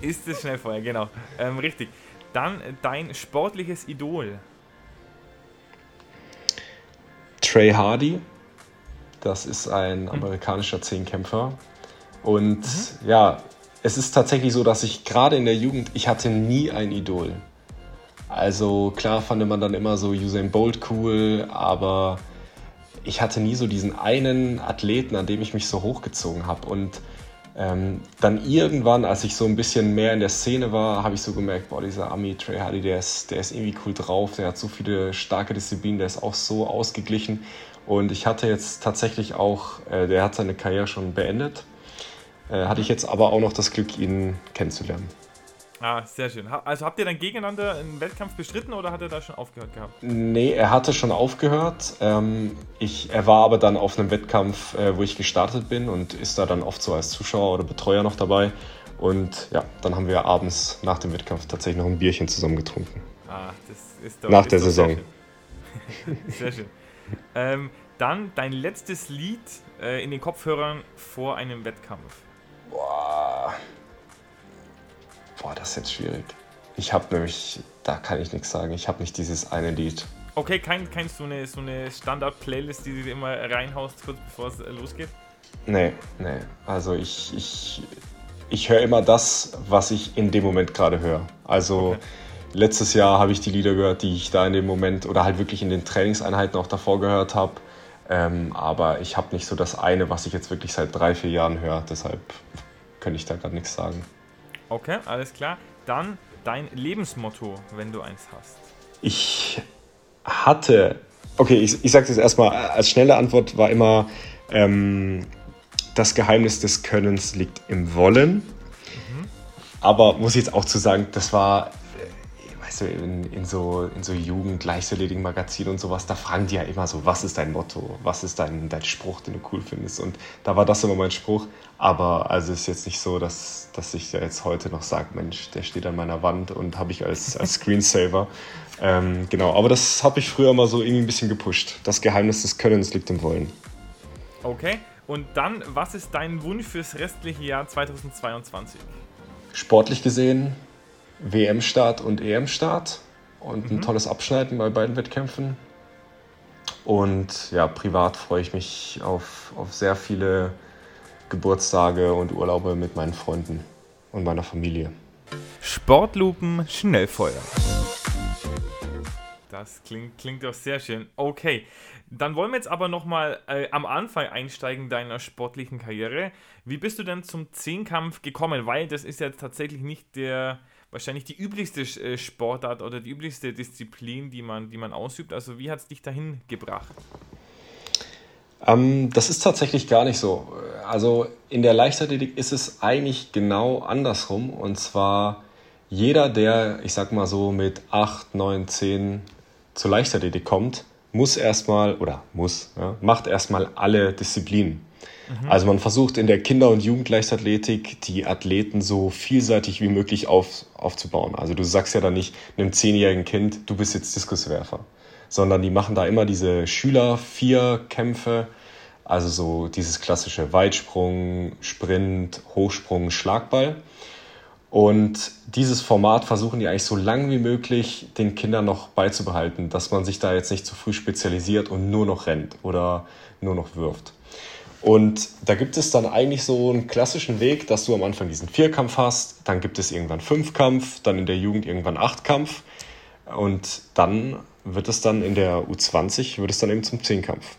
Ist es Schnellfeuer, genau. Ähm, richtig. Dann dein sportliches Idol. Trey Hardy. Das ist ein mhm. amerikanischer Zehnkämpfer. Und mhm. ja, es ist tatsächlich so, dass ich gerade in der Jugend, ich hatte nie ein Idol. Also klar fand man dann immer so Usain Bolt cool, aber ich hatte nie so diesen einen Athleten, an dem ich mich so hochgezogen habe. Und ähm, dann irgendwann, als ich so ein bisschen mehr in der Szene war, habe ich so gemerkt, boah, dieser Ami Trey Hardy, der ist, der ist irgendwie cool drauf, der hat so viele starke Disziplinen, der ist auch so ausgeglichen. Und ich hatte jetzt tatsächlich auch, äh, der hat seine Karriere schon beendet, äh, hatte ich jetzt aber auch noch das Glück, ihn kennenzulernen. Ah, sehr schön. Also habt ihr dann gegeneinander einen Wettkampf bestritten oder hat er da schon aufgehört gehabt? Nee, er hatte schon aufgehört. Ähm, ich, er war aber dann auf einem Wettkampf, äh, wo ich gestartet bin und ist da dann oft so als Zuschauer oder Betreuer noch dabei. Und ja, dann haben wir abends nach dem Wettkampf tatsächlich noch ein Bierchen zusammen getrunken. Ah, das ist doch, Nach ist der doch Saison. Sehr schön. sehr schön. Ähm, dann dein letztes Lied äh, in den Kopfhörern vor einem Wettkampf. Boah. Boah, das ist jetzt schwierig. Ich habe nämlich, da kann ich nichts sagen. Ich habe nicht dieses eine Lied. Okay, kein, kein so eine, so eine Standard-Playlist, die du immer reinhaust, kurz bevor es äh, losgeht? Nee, nee. Also ich, ich, ich höre immer das, was ich in dem Moment gerade höre. Also Okay. letztes Jahr habe ich die Lieder gehört, die ich da in dem Moment oder halt wirklich in den Trainingseinheiten auch davor gehört habe. Ähm, aber ich habe nicht so das eine, was ich jetzt wirklich seit drei, vier Jahren höre. Deshalb könnte ich da gerade nichts sagen. Okay, alles klar. Dann dein Lebensmotto, wenn du eins hast. Ich hatte, okay, ich, ich sage das erstmal, als schnelle Antwort war immer, ähm, das Geheimnis des Könnens liegt im Wollen. Aber muss ich jetzt auch zu sagen, das war, du, in, in so, in so Jugend-Leichtathletik-Magazinen und sowas, da fragen die ja immer so, was ist dein Motto, was ist dein, dein Spruch, den du cool findest. Und da war das immer mein Spruch. Aber also es ist jetzt nicht so, dass, dass ich da jetzt heute noch sage, Mensch, der steht an meiner Wand und habe ich als, als Screensaver. Ähm, genau, aber das habe ich früher mal so irgendwie ein bisschen gepusht. Das Geheimnis des Könnens liegt im Wollen. Okay, und dann, was ist dein Wunsch fürs restliche Jahr 2022? Sportlich gesehen WM-Start und EM-Start und ein tolles Abschneiden bei beiden Wettkämpfen. Und ja, privat freue ich mich auf, auf sehr viele Geburtstage und Urlaube mit meinen Freunden und meiner Familie. Sportlupen Schnellfeuer. Das klingt, klingt doch sehr schön. Okay, dann wollen wir jetzt aber nochmal äh, am Anfang einsteigen deiner sportlichen Karriere. Wie bist du denn zum Zehnkampf gekommen? Weil das ist ja tatsächlich nicht der, wahrscheinlich die üblichste äh, Sportart oder die üblichste Disziplin, die man, die man ausübt. Also wie hat es dich dahin gebracht? Ähm, das ist tatsächlich gar nicht so. Also in der Leichtathletik ist es eigentlich genau andersrum. Und zwar jeder, der, ich sag mal so, mit 8, 9, 10 zur Leichtathletik kommt, muss erstmal, oder muss, ja, macht erstmal alle Disziplinen. Also man versucht in der Kinder- und Jugendleichtathletik die Athleten so vielseitig wie möglich auf, aufzubauen. Also du sagst ja dann nicht einem zehnjährigen Kind, du bist jetzt Diskuswerfer, sondern die machen da immer diese Schüler-Vier-Kämpfe, also so dieses klassische Weitsprung, Sprint, Hochsprung, Schlagball. Und dieses Format versuchen die eigentlich so lang wie möglich den Kindern noch beizubehalten, dass man sich da jetzt nicht zu früh spezialisiert und nur noch rennt oder nur noch wirft. Und da gibt es dann eigentlich so einen klassischen Weg, dass du am Anfang diesen Vierkampf hast, dann gibt es irgendwann Fünfkampf, dann in der Jugend irgendwann Achtkampf und dann wird es dann in der U20, wird es dann eben zum Zehnkampf.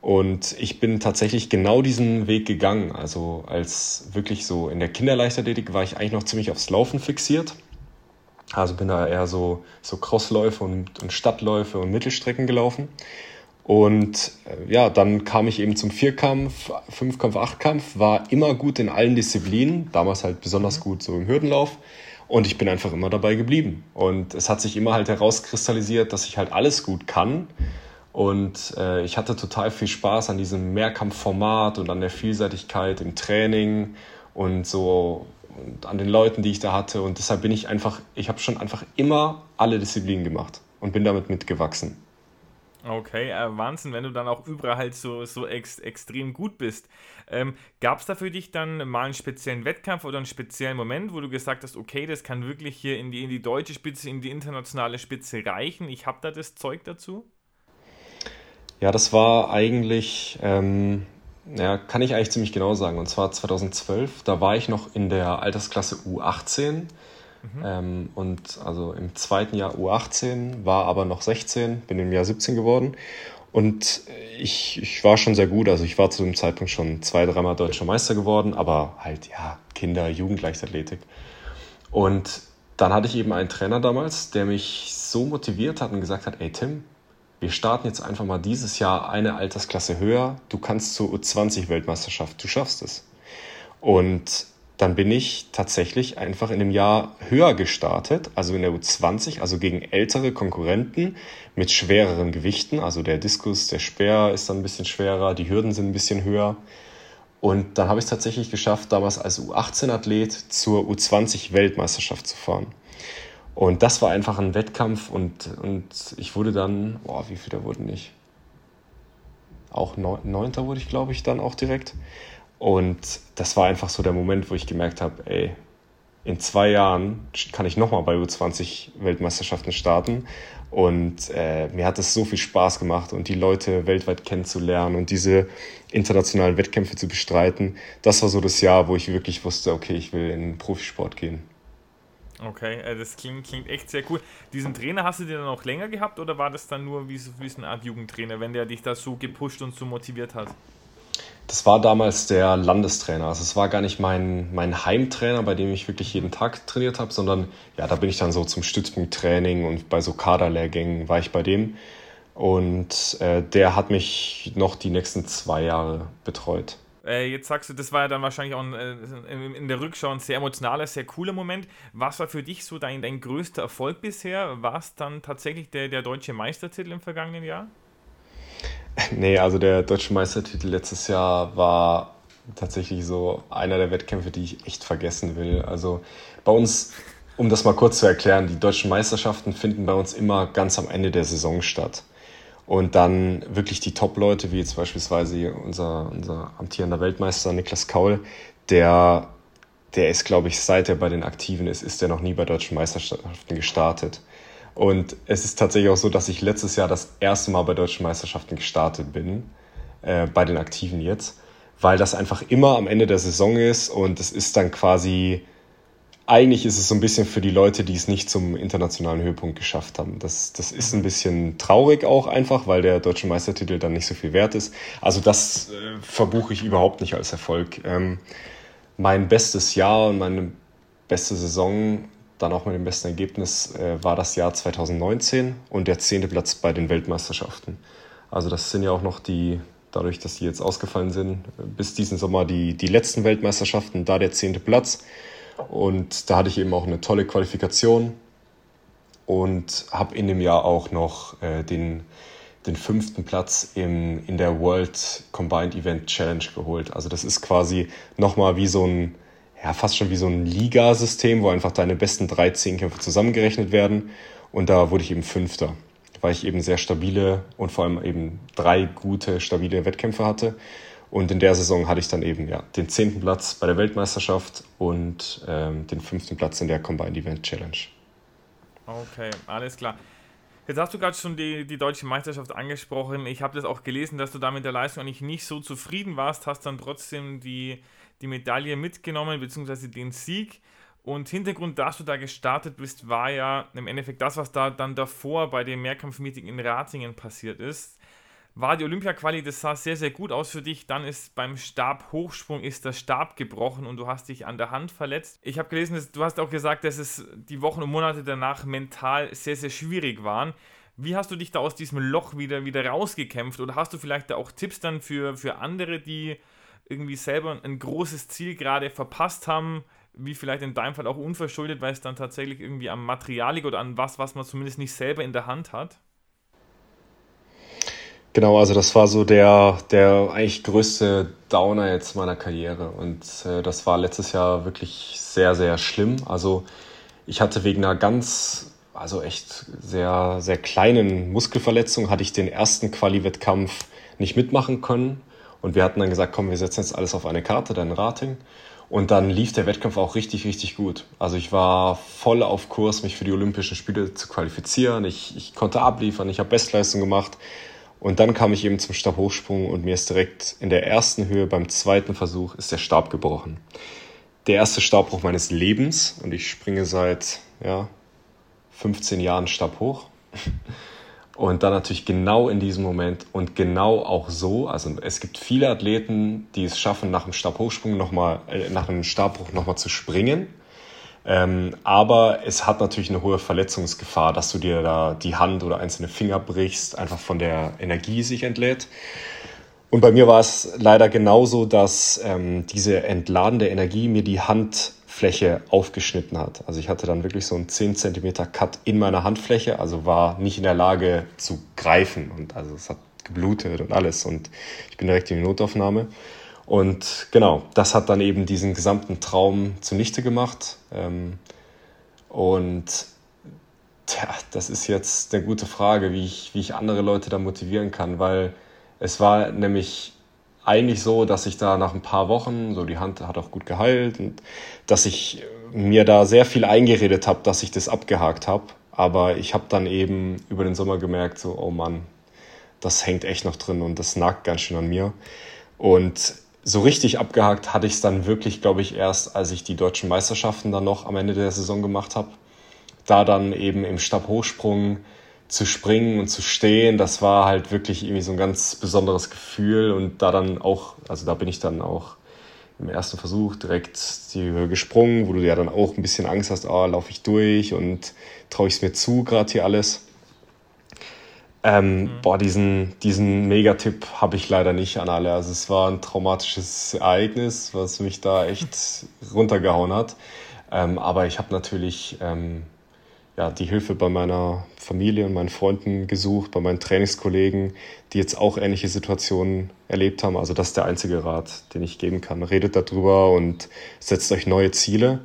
Und ich bin tatsächlich genau diesen Weg gegangen. Also als wirklich so in der Kinderleichtathletik war ich eigentlich noch ziemlich aufs Laufen fixiert. Also bin da eher so, so Crossläufe und, und Stadtläufe und Mittelstrecken gelaufen. Und äh, ja, dann kam ich eben zum Vierkampf, Fünfkampf, Achtkampf, war immer gut in allen Disziplinen, damals halt besonders gut so im Hürdenlauf. Und ich bin einfach immer dabei geblieben. Und es hat sich immer halt herauskristallisiert, dass ich halt alles gut kann. Und äh, ich hatte total viel Spaß an diesem Mehrkampfformat und an der Vielseitigkeit im Training und so und an den Leuten, die ich da hatte. Und deshalb bin ich einfach, ich habe schon einfach immer alle Disziplinen gemacht und bin damit mitgewachsen. Okay, äh, Wahnsinn, wenn du dann auch überall halt so, so ex, extrem gut bist. Ähm, Gab es da für dich dann mal einen speziellen Wettkampf oder einen speziellen Moment, wo du gesagt hast, okay, das kann wirklich hier in die, in die deutsche Spitze, in die internationale Spitze reichen? Ich habe da das Zeug dazu? Ja, das war eigentlich, ähm, ja, kann ich eigentlich ziemlich genau sagen. Und zwar 2012, da war ich noch in der Altersklasse U18. Ähm, und also im zweiten Jahr U18, war aber noch 16, bin im Jahr 17 geworden. Und ich, ich war schon sehr gut. Also ich war zu dem Zeitpunkt schon zwei, dreimal deutscher Meister geworden, aber halt ja, Kinder-, Jugendleichtathletik. Und dann hatte ich eben einen Trainer damals, der mich so motiviert hat und gesagt hat, ey Tim, wir starten jetzt einfach mal dieses Jahr eine Altersklasse höher. Du kannst zur U20-Weltmeisterschaft, du schaffst es. Und dann bin ich tatsächlich einfach in dem Jahr höher gestartet, also in der U20, also gegen ältere Konkurrenten mit schwereren Gewichten. Also der Diskus, der Speer ist dann ein bisschen schwerer, die Hürden sind ein bisschen höher. Und dann habe ich es tatsächlich geschafft, damals als U18-Athlet zur U20-Weltmeisterschaft zu fahren. Und das war einfach ein Wettkampf und, und ich wurde dann, boah, wie viel da wurden nicht? Auch neunter wurde ich, glaube ich, dann auch direkt. Und das war einfach so der Moment, wo ich gemerkt habe, ey, in zwei Jahren kann ich nochmal bei U20 Weltmeisterschaften starten. Und äh, mir hat es so viel Spaß gemacht und die Leute weltweit kennenzulernen und diese internationalen Wettkämpfe zu bestreiten. Das war so das Jahr, wo ich wirklich wusste, okay, ich will in den Profisport gehen. Okay, äh, das klingt, klingt echt sehr cool. Diesen Trainer hast du dir dann auch länger gehabt oder war das dann nur wie, wie so eine Art Jugendtrainer, wenn der dich da so gepusht und so motiviert hat? Das war damals der Landestrainer. Also es war gar nicht mein, mein Heimtrainer, bei dem ich wirklich jeden Tag trainiert habe, sondern ja, da bin ich dann so zum Stützpunkttraining und bei so Kaderlehrgängen war ich bei dem. Und äh, der hat mich noch die nächsten zwei Jahre betreut. Äh, jetzt sagst du, das war ja dann wahrscheinlich auch ein, äh, in der Rückschau ein sehr emotionaler, sehr cooler Moment. Was war für dich so dein, dein größter Erfolg bisher? War es dann tatsächlich der, der deutsche Meistertitel im vergangenen Jahr? Nee, also der deutsche Meistertitel letztes Jahr war tatsächlich so einer der Wettkämpfe, die ich echt vergessen will. Also bei uns, um das mal kurz zu erklären, die deutschen Meisterschaften finden bei uns immer ganz am Ende der Saison statt. Und dann wirklich die Top-Leute, wie jetzt beispielsweise unser, unser amtierender Weltmeister Niklas Kaul, der, der ist, glaube ich, seit er bei den Aktiven ist, ist er noch nie bei deutschen Meisterschaften gestartet. Und es ist tatsächlich auch so, dass ich letztes Jahr das erste Mal bei deutschen Meisterschaften gestartet bin, äh, bei den Aktiven jetzt, weil das einfach immer am Ende der Saison ist und es ist dann quasi, eigentlich ist es so ein bisschen für die Leute, die es nicht zum internationalen Höhepunkt geschafft haben. Das, das ist ein bisschen traurig auch einfach, weil der deutsche Meistertitel dann nicht so viel wert ist. Also das äh, verbuche ich überhaupt nicht als Erfolg. Ähm, mein bestes Jahr und meine beste Saison dann auch mit dem besten Ergebnis äh, war das Jahr 2019 und der zehnte Platz bei den Weltmeisterschaften. Also das sind ja auch noch die, dadurch, dass die jetzt ausgefallen sind, bis diesen Sommer die, die letzten Weltmeisterschaften, da der zehnte Platz. Und da hatte ich eben auch eine tolle Qualifikation und habe in dem Jahr auch noch äh, den, den fünften Platz im, in der World Combined Event Challenge geholt. Also das ist quasi nochmal wie so ein ja, fast schon wie so ein Ligasystem, wo einfach deine besten drei Zehnkämpfe zusammengerechnet werden. Und da wurde ich eben Fünfter, weil ich eben sehr stabile und vor allem eben drei gute, stabile Wettkämpfe hatte. Und in der Saison hatte ich dann eben ja, den zehnten Platz bei der Weltmeisterschaft und ähm, den fünften Platz in der Combined Event Challenge. Okay, alles klar. Jetzt hast du gerade schon die, die deutsche Meisterschaft angesprochen. Ich habe das auch gelesen, dass du da mit der Leistung eigentlich nicht so zufrieden warst, hast dann trotzdem die, die Medaille mitgenommen, beziehungsweise den Sieg. Und Hintergrund, dass du da gestartet bist, war ja im Endeffekt das, was da dann davor bei dem Mehrkampfmeeting in Ratingen passiert ist. War die Olympia-Quali, das sah sehr, sehr gut aus für dich. Dann ist beim Stabhochsprung ist der Stab gebrochen und du hast dich an der Hand verletzt. Ich habe gelesen, dass, du hast auch gesagt, dass es die Wochen und Monate danach mental sehr, sehr schwierig waren. Wie hast du dich da aus diesem Loch wieder, wieder rausgekämpft? Oder hast du vielleicht da auch Tipps dann für, für andere, die irgendwie selber ein großes Ziel gerade verpasst haben, wie vielleicht in deinem Fall auch unverschuldet, weil es dann tatsächlich irgendwie am Material liegt oder an was, was man zumindest nicht selber in der Hand hat? Genau, also das war so der, der eigentlich größte Downer jetzt meiner Karriere. Und äh, das war letztes Jahr wirklich sehr, sehr schlimm. Also ich hatte wegen einer ganz, also echt sehr, sehr kleinen Muskelverletzung, hatte ich den ersten Quali-Wettkampf nicht mitmachen können. Und wir hatten dann gesagt, komm, wir setzen jetzt alles auf eine Karte, dein Rating. Und dann lief der Wettkampf auch richtig, richtig gut. Also ich war voll auf Kurs, mich für die Olympischen Spiele zu qualifizieren. Ich, ich konnte abliefern, ich habe Bestleistung gemacht. Und dann kam ich eben zum Stabhochsprung und mir ist direkt in der ersten Höhe beim zweiten Versuch ist der Stab gebrochen. Der erste Stabbruch meines Lebens und ich springe seit ja, 15 Jahren Stabhoch. Und dann natürlich genau in diesem Moment und genau auch so, also es gibt viele Athleten, die es schaffen, nach dem Stabhochsprung nochmal, äh, nach einem Stabbruch nochmal zu springen. Ähm, aber es hat natürlich eine hohe Verletzungsgefahr, dass du dir da die Hand oder einzelne Finger brichst, einfach von der Energie sich entlädt. Und bei mir war es leider genauso, dass ähm, diese entladende Energie mir die Hand Fläche aufgeschnitten hat. Also ich hatte dann wirklich so einen 10 cm Cut in meiner Handfläche, also war nicht in der Lage zu greifen und also es hat geblutet und alles und ich bin direkt in die Notaufnahme. Und genau, das hat dann eben diesen gesamten Traum zunichte gemacht. Ähm, und Tja, das ist jetzt eine gute Frage, wie ich, wie ich andere Leute da motivieren kann, weil es war nämlich eigentlich so, dass ich da nach ein paar Wochen, so die Hand hat auch gut geheilt und dass ich mir da sehr viel eingeredet habe, dass ich das abgehakt habe. Aber ich habe dann eben über den Sommer gemerkt, so, oh Mann, das hängt echt noch drin und das nagt ganz schön an mir. Und so richtig abgehakt hatte ich es dann wirklich, glaube ich, erst, als ich die deutschen Meisterschaften dann noch am Ende der Saison gemacht habe. Da dann eben im Stabhochsprung zu springen und zu stehen, das war halt wirklich irgendwie so ein ganz besonderes Gefühl. Und da dann auch, also da bin ich dann auch im ersten Versuch direkt die Höhe gesprungen, wo du ja dann auch ein bisschen Angst hast, oh, laufe ich durch und traue ich es mir zu, gerade hier alles. Ähm, mhm. Boah, diesen, diesen Megatipp habe ich leider nicht an alle. Also es war ein traumatisches Ereignis, was mich da echt runtergehauen hat. Ähm, aber ich habe natürlich ähm, ja, die Hilfe bei meiner Familie und meinen Freunden gesucht, bei meinen Trainingskollegen, die jetzt auch ähnliche Situationen erlebt haben. Also das ist der einzige Rat, den ich geben kann. Redet darüber und setzt euch neue Ziele.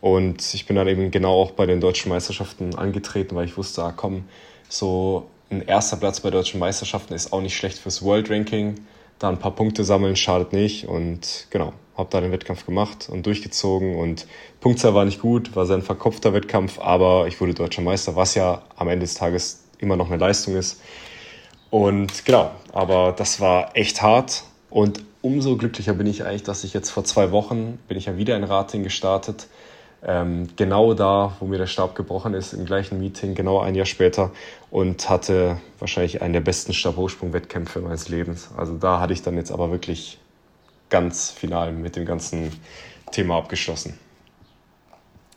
Und ich bin dann eben genau auch bei den deutschen Meisterschaften angetreten, weil ich wusste, ah, komm, so ein erster Platz bei deutschen Meisterschaften ist auch nicht schlecht fürs World Ranking. Da ein paar Punkte sammeln schadet nicht. Und genau, habe da den Wettkampf gemacht und durchgezogen. Und Punktzahl war nicht gut, war sein verkopfter Wettkampf, aber ich wurde deutscher Meister, was ja am Ende des Tages immer noch eine Leistung ist. Und genau, aber das war echt hart. Und umso glücklicher bin ich eigentlich, dass ich jetzt vor zwei Wochen bin ich ja wieder in Rating gestartet ähm, genau da, wo mir der Stab gebrochen ist, im gleichen Meeting, genau ein Jahr später und hatte wahrscheinlich einen der besten Stabhochsprung-Wettkämpfe meines Lebens. Also da hatte ich dann jetzt aber wirklich ganz final mit dem ganzen Thema abgeschlossen.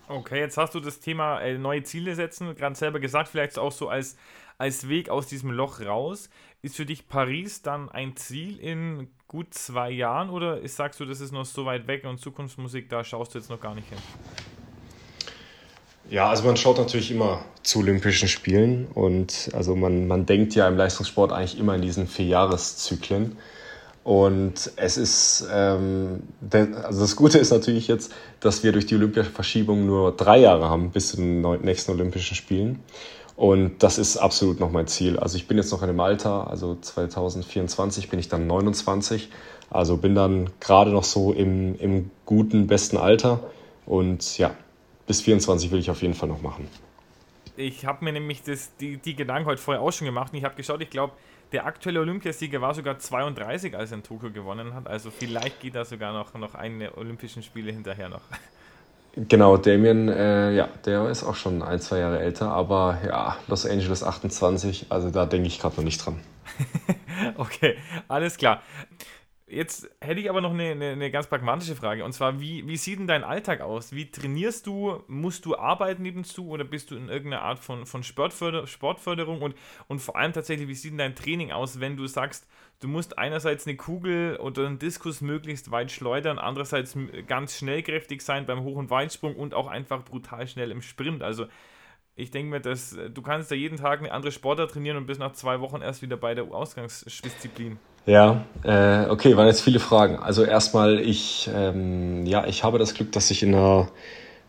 Okay, jetzt hast du das Thema äh, neue Ziele setzen, gerade selber gesagt, vielleicht auch so als, als Weg aus diesem Loch raus. Ist für dich Paris dann ein Ziel in gut zwei Jahren oder ist, sagst du, das ist noch so weit weg und Zukunftsmusik, da schaust du jetzt noch gar nicht hin? Ja, also man schaut natürlich immer zu Olympischen Spielen und also man, man denkt ja im Leistungssport eigentlich immer in diesen Vierjahreszyklen. Und es ist, ähm, also das Gute ist natürlich jetzt, dass wir durch die Olympiaverschiebung nur drei Jahre haben bis zu den nächsten Olympischen Spielen. Und das ist absolut noch mein Ziel. Also ich bin jetzt noch in dem Alter, also 2024 bin ich dann 29. Also bin dann gerade noch so im, im guten, besten Alter. Und ja, bis 24 will ich auf jeden Fall noch machen. Ich habe mir nämlich das, die, die Gedanken heute vorher auch schon gemacht und ich habe geschaut, ich glaube, der aktuelle Olympiasieger war sogar 32, als er in Tokio gewonnen hat. Also vielleicht geht da sogar noch, noch eine Olympischen Spiele hinterher noch. Genau, Damien, äh, ja, der ist auch schon ein, zwei Jahre älter, aber ja, Los Angeles 28, also da denke ich gerade noch nicht dran. okay, alles klar. Jetzt hätte ich aber noch eine, eine, eine, ganz pragmatische Frage. Und zwar, wie, wie sieht denn dein Alltag aus? Wie trainierst du? Musst du arbeiten nebenzu oder bist du in irgendeiner Art von, von Sportförder, Sportförderung? Und, und vor allem tatsächlich, wie sieht denn dein Training aus, wenn du sagst, du musst einerseits eine Kugel oder einen Diskus möglichst weit schleudern, andererseits ganz schnellkräftig sein beim Hoch- und Weitsprung und auch einfach brutal schnell im Sprint. Also ich denke mir, dass du kannst da jeden Tag eine andere Sportart trainieren und bist nach zwei Wochen erst wieder bei der Ausgangsdisziplin. Ja, äh, okay, waren jetzt viele Fragen. Also erstmal, ich, ähm, ja, ich habe das Glück, dass ich in, einer,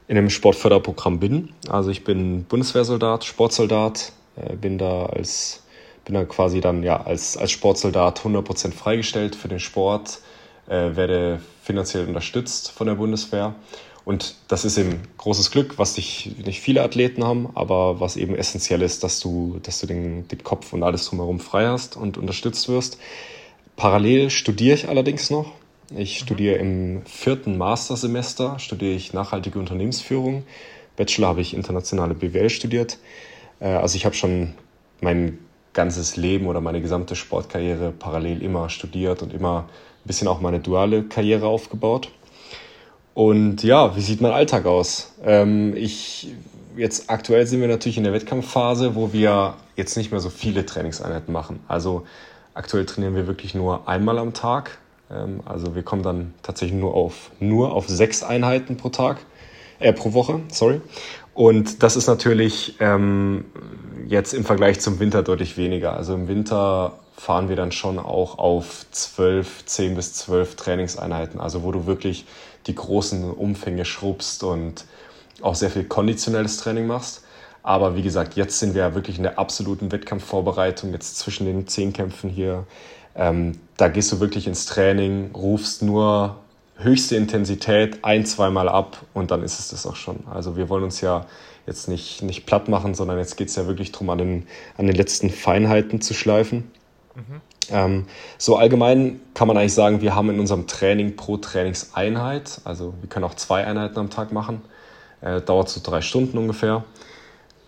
in einem Sportförderprogramm bin. Also ich bin Bundeswehrsoldat, Sportsoldat, äh, bin da als bin da quasi dann ja als, als Sportsoldat 100% freigestellt für den Sport, äh, werde finanziell unterstützt von der Bundeswehr. Und das ist eben großes Glück, was nicht, nicht viele Athleten haben, aber was eben essentiell ist, dass du, dass du den, den Kopf und alles drumherum frei hast und unterstützt wirst. Parallel studiere ich allerdings noch. Ich studiere im vierten Mastersemester, studiere ich nachhaltige Unternehmensführung. Bachelor habe ich internationale BWL studiert. Äh, also ich habe schon mein ganzes Leben oder meine gesamte Sportkarriere parallel immer studiert und immer ein bisschen auch meine duale Karriere aufgebaut. Und ja, wie sieht mein Alltag aus? Ähm, ich, jetzt aktuell sind wir natürlich in der Wettkampfphase, wo wir jetzt nicht mehr so viele Trainingseinheiten machen. Also Aktuell trainieren wir wirklich nur einmal am Tag. Ähm, also wir kommen dann tatsächlich nur auf, nur auf sechs Einheiten pro Tag, äh, pro Woche, sorry. Und das ist natürlich ähm, jetzt im Vergleich zum Winter deutlich weniger. Also im Winter fahren wir dann schon auch auf zwölf, zehn bis zwölf Trainingseinheiten. Also wo du wirklich die großen Umfänge schrubbst und auch sehr viel konditionelles Training machst. Aber wie gesagt, jetzt sind wir ja wirklich in der absoluten Wettkampfvorbereitung, jetzt zwischen den Zehnkämpfen hier. Ähm, da gehst du wirklich ins Training, rufst nur höchste Intensität ein, zweimal ab und dann ist es das auch schon. Also wir wollen uns ja jetzt nicht, nicht platt machen, sondern jetzt geht es ja wirklich darum, an den, an den letzten Feinheiten zu schleifen. Mhm. Ähm, so allgemein kann man eigentlich sagen, wir haben in unserem Training pro Trainingseinheit, also wir können auch zwei Einheiten am Tag machen, äh, dauert so drei Stunden ungefähr,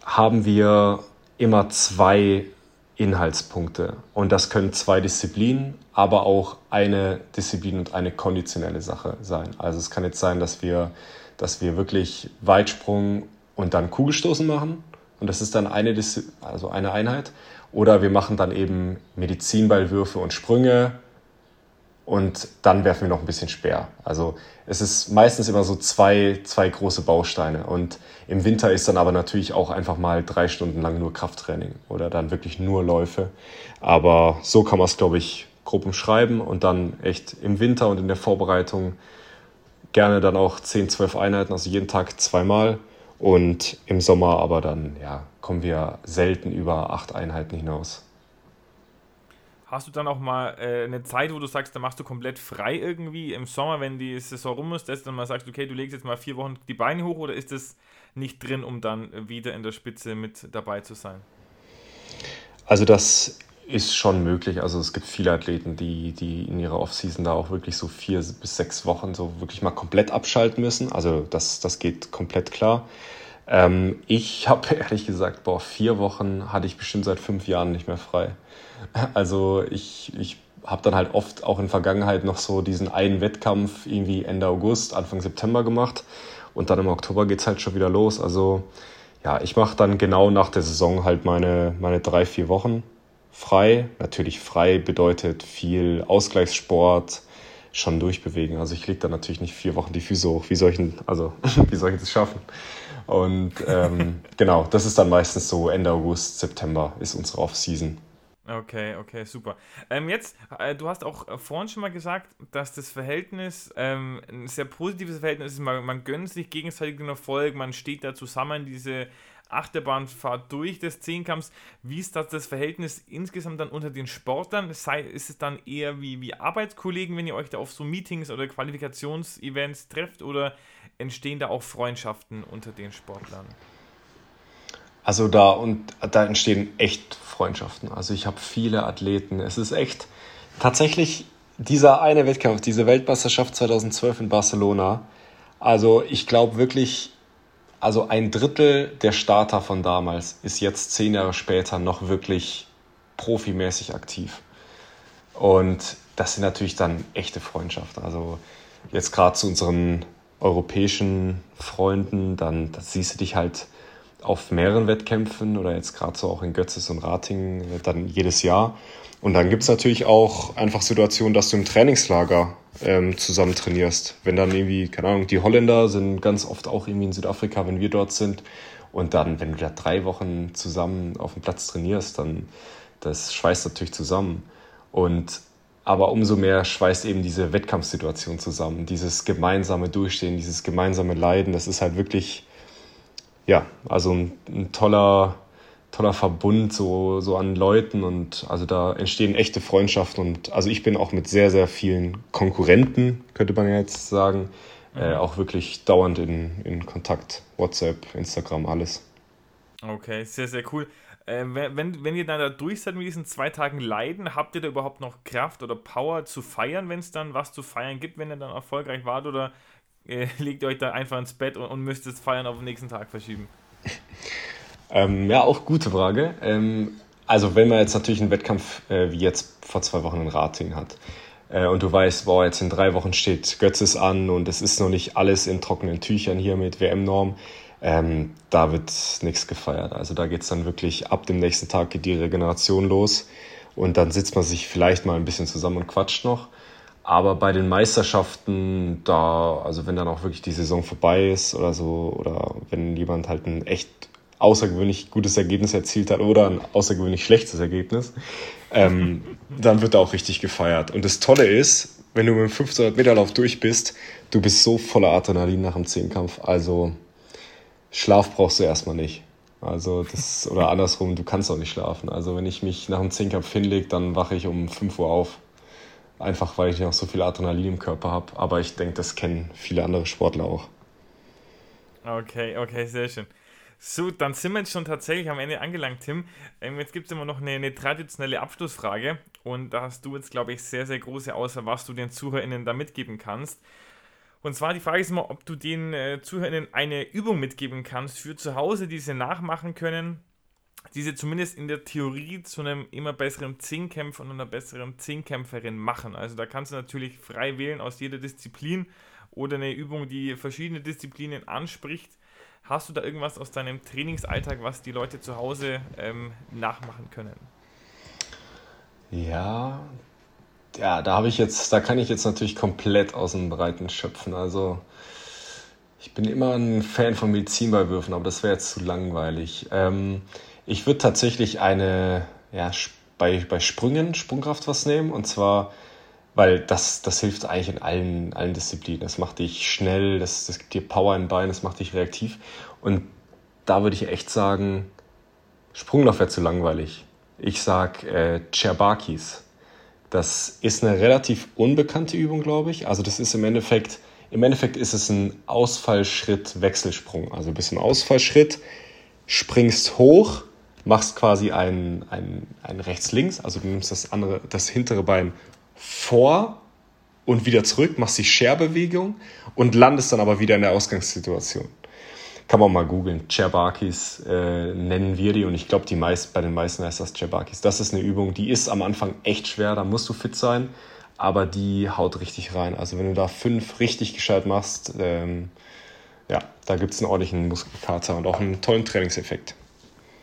haben wir immer zwei Inhaltspunkte. Und das können zwei Disziplinen, aber auch eine Disziplin und eine konditionelle Sache sein. Also es kann jetzt sein, dass wir, dass wir wirklich Weitsprung und dann Kugelstoßen machen. Und das ist dann eine, also eine Einheit. Oder wir machen dann eben Medizinballwürfe und Sprünge und dann werfen wir noch ein bisschen Speer. Also es ist meistens immer so zwei, zwei große Bausteine. Und im Winter ist dann aber natürlich auch einfach mal drei Stunden lang nur Krafttraining oder dann wirklich nur Läufe. Aber so kann man es, glaube ich, grob umschreiben und dann echt im Winter und in der Vorbereitung gerne dann auch 10, 12 Einheiten, also jeden Tag zweimal. Und im Sommer aber dann, ja, kommen wir selten über acht Einheiten hinaus. Hast du dann auch mal äh, eine Zeit, wo du sagst, da machst du komplett frei irgendwie im Sommer, wenn die Saison rum ist, dass du dann mal sagst, okay, du legst jetzt mal vier Wochen die Beine hoch oder ist das nicht drin, um dann wieder in der Spitze mit dabei zu sein? Also das ist schon möglich. Also es gibt viele Athleten, die, die in ihrer Offseason da auch wirklich so vier bis sechs Wochen so wirklich mal komplett abschalten müssen. Also das, das geht komplett klar. Ähm, ich habe ehrlich gesagt, boah, vier Wochen hatte ich bestimmt seit fünf Jahren nicht mehr frei. Also ich, ich habe dann halt oft auch in Vergangenheit noch so diesen einen Wettkampf irgendwie Ende August, Anfang September gemacht und dann im Oktober geht es halt schon wieder los. Also ja, ich mache dann genau nach der Saison halt meine, meine drei, vier Wochen frei. Natürlich frei bedeutet viel Ausgleichssport, schon durchbewegen. Also ich lege da natürlich nicht vier Wochen die Füße hoch. Wie soll ich, also, wie soll ich das schaffen? Und ähm, genau, das ist dann meistens so Ende August, September ist unsere Off-Season. Okay, okay, super. Ähm, jetzt, äh, du hast auch äh, vorhin schon mal gesagt, dass das Verhältnis ähm, ein sehr positives Verhältnis ist. Man, man gönnt sich gegenseitig den Erfolg, man steht da zusammen, diese Achterbahnfahrt durch des Zehnkampfs. Wie ist das, das Verhältnis insgesamt dann unter den Sportlern? Sei, ist es dann eher wie, wie Arbeitskollegen, wenn ihr euch da auf so Meetings oder Qualifikationsevents trefft oder entstehen da auch Freundschaften unter den Sportlern? Also da und da entstehen echt Freundschaften. Also ich habe viele Athleten. Es ist echt tatsächlich dieser eine Wettkampf, diese Weltmeisterschaft 2012 in Barcelona. Also ich glaube wirklich, also ein Drittel der Starter von damals ist jetzt zehn Jahre später noch wirklich profimäßig aktiv. Und das sind natürlich dann echte Freundschaften. Also jetzt gerade zu unseren europäischen Freunden, dann siehst du dich halt auf mehreren Wettkämpfen oder jetzt gerade so auch in Götzes und Rating dann jedes Jahr. Und dann gibt es natürlich auch einfach Situationen, dass du im Trainingslager ähm, zusammen trainierst. Wenn dann irgendwie, keine Ahnung, die Holländer sind ganz oft auch irgendwie in Südafrika, wenn wir dort sind. Und dann, wenn du da drei Wochen zusammen auf dem Platz trainierst, dann das schweißt natürlich zusammen. Und aber umso mehr schweißt eben diese Wettkampfsituation zusammen, dieses gemeinsame Durchstehen, dieses gemeinsame Leiden. Das ist halt wirklich ja, also ein, ein, toller, toller Verbund so, so an Leuten und also da entstehen echte Freundschaften und also ich bin auch mit sehr, sehr vielen Konkurrenten, könnte man ja jetzt sagen, äh, mhm. auch wirklich dauernd in, in Kontakt. WhatsApp, Instagram, alles. Okay, sehr, sehr cool. Äh, wenn, wenn ihr dann da durch seid mit diesen zwei Tagen Leiden, habt ihr da überhaupt noch Kraft oder Power zu feiern, wenn es dann was zu feiern gibt, wenn ihr dann erfolgreich wart? Oder äh, legt ihr euch da einfach ins Bett und, und müsst es feiern auf den nächsten Tag verschieben? ähm, ja, auch gute Frage. Ähm, also wenn man jetzt natürlich einen Wettkampf äh, wie jetzt vor zwei Wochen in Rating hat äh, und du weißt, boah, jetzt in drei Wochen steht Götzes an und es ist noch nicht alles in trockenen Tüchern hier mit WM-Norm, ähm, da wird nichts gefeiert. Also da geht es dann wirklich ab dem nächsten Tag geht die Regeneration los und dann sitzt man sich vielleicht mal ein bisschen zusammen und quatscht noch. Aber bei den Meisterschaften, da, also wenn dann auch wirklich die Saison vorbei ist oder so, oder wenn jemand halt ein echt außergewöhnlich gutes Ergebnis erzielt hat oder ein außergewöhnlich schlechtes Ergebnis, ähm, dann wird da auch richtig gefeiert. Und das Tolle ist, wenn du mit dem 1500 Meter Lauf durch bist, du bist so voller Adrenalin nach dem Zehnkampf. Also Schlaf brauchst du erstmal nicht. Also das, oder andersrum, du kannst auch nicht schlafen. Also wenn ich mich nach dem Zehnkampf hinlege, dann wache ich um 5 Uhr auf. Einfach weil ich noch so viel Adrenalin im Körper habe. Aber ich denke, das kennen viele andere Sportler auch. Okay, okay, sehr schön. So, dann sind wir jetzt schon tatsächlich am Ende angelangt, Tim. Ähm, jetzt gibt es immer noch eine, eine, traditionelle Abschlussfrage und da hast du jetzt, glaube ich, sehr, sehr große Auswahl, was du den ZuhörerInnen da mitgeben kannst. Und zwar die Frage ist immer, ob du den äh, ZuhörerInnen eine Übung mitgeben kannst für zu Hause, die sie nachmachen können, die sie zumindest in der Theorie zu einem immer besseren Zehnkämpfer und einer besseren Zehnkämpferin machen. Also da kannst du natürlich frei wählen aus jeder Disziplin oder eine Übung, die verschiedene Disziplinen anspricht. Hast du da irgendwas aus deinem Trainingsalltag, was die Leute zu Hause ähm, nachmachen können? Ja, ja, da habe ich jetzt, da kann ich jetzt natürlich komplett aus dem Breiten schöpfen. Also ich bin immer ein Fan von Medizinballwürfen, aber das wäre jetzt zu langweilig. Ähm, ich würde tatsächlich eine, ja, bei, bei Sprüngen, Sprungkraft was nehmen und zwar weil das, das hilft eigentlich in allen, allen Disziplinen. Das macht dich schnell, das, das gibt dir Power in den Beinen, das macht dich reaktiv. Und da würde ich echt sagen, Sprunglauf wäre zu langweilig. Ich sag äh, Cherbakis. Das ist eine relativ unbekannte Übung, glaube ich. Also das ist im Endeffekt, im Endeffekt ist es ein Ausfallschritt-Wechselsprung. Also du bist im Ausfallschritt, springst hoch, machst quasi ein, ein, ein rechts-links, also du nimmst das andere, das hintere Bein vor und wieder zurück, machst die Scherbewegung und landest dann aber wieder in der Ausgangssituation. Kann man mal googeln. Cherbakis äh, nennen wir die und ich glaube, die meist, bei den meisten heißt das Cherbakis. Das ist eine Übung, die ist am Anfang echt schwer, da musst du fit sein, aber die haut richtig rein. Also wenn du da fünf richtig gescheit machst, ähm, ja, da gibt es einen ordentlichen Muskelkater und auch einen tollen Trainingseffekt.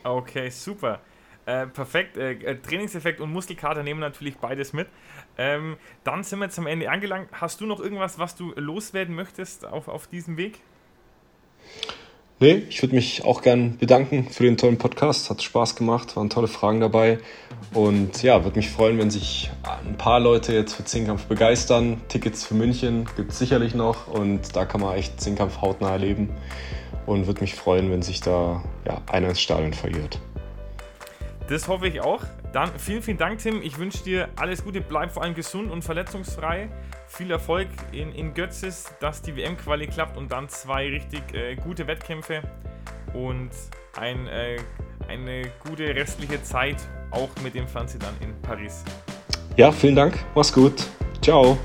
Okay, super. Äh, perfekt. Äh, äh Trainingseffekt und Muskelkater nehmen natürlich beides mit. Ähm, dann sind wir am Ende angelangt. Hast du noch irgendwas, was du loswerden möchtest auf, auf diesem Weg? Nee, ich würde mich auch gern bedanken für den tollen Podcast. Hat Spaß gemacht, waren tolle Fragen dabei. Und ja, würde mich freuen, wenn sich ein paar Leute jetzt für Zehnkampf begeistern. Tickets für München gibt es sicherlich noch und da kann man echt Zehnkampf hautnah erleben. Und würde mich freuen, wenn sich da ja, einer ins Stadion verirrt. Das hoffe ich auch. Dann vielen, vielen Dank, Tim. Ich wünsche dir alles Gute, bleib vor allem gesund und verletzungsfrei. Viel Erfolg in, in Götzis, dass die WM-Quali klappt und dann zwei richtig äh, gute Wettkämpfe und ein, äh, eine gute restliche Zeit auch mit dem Fernsehen dann in Paris. Ja, vielen Dank. Mach's gut. Ciao.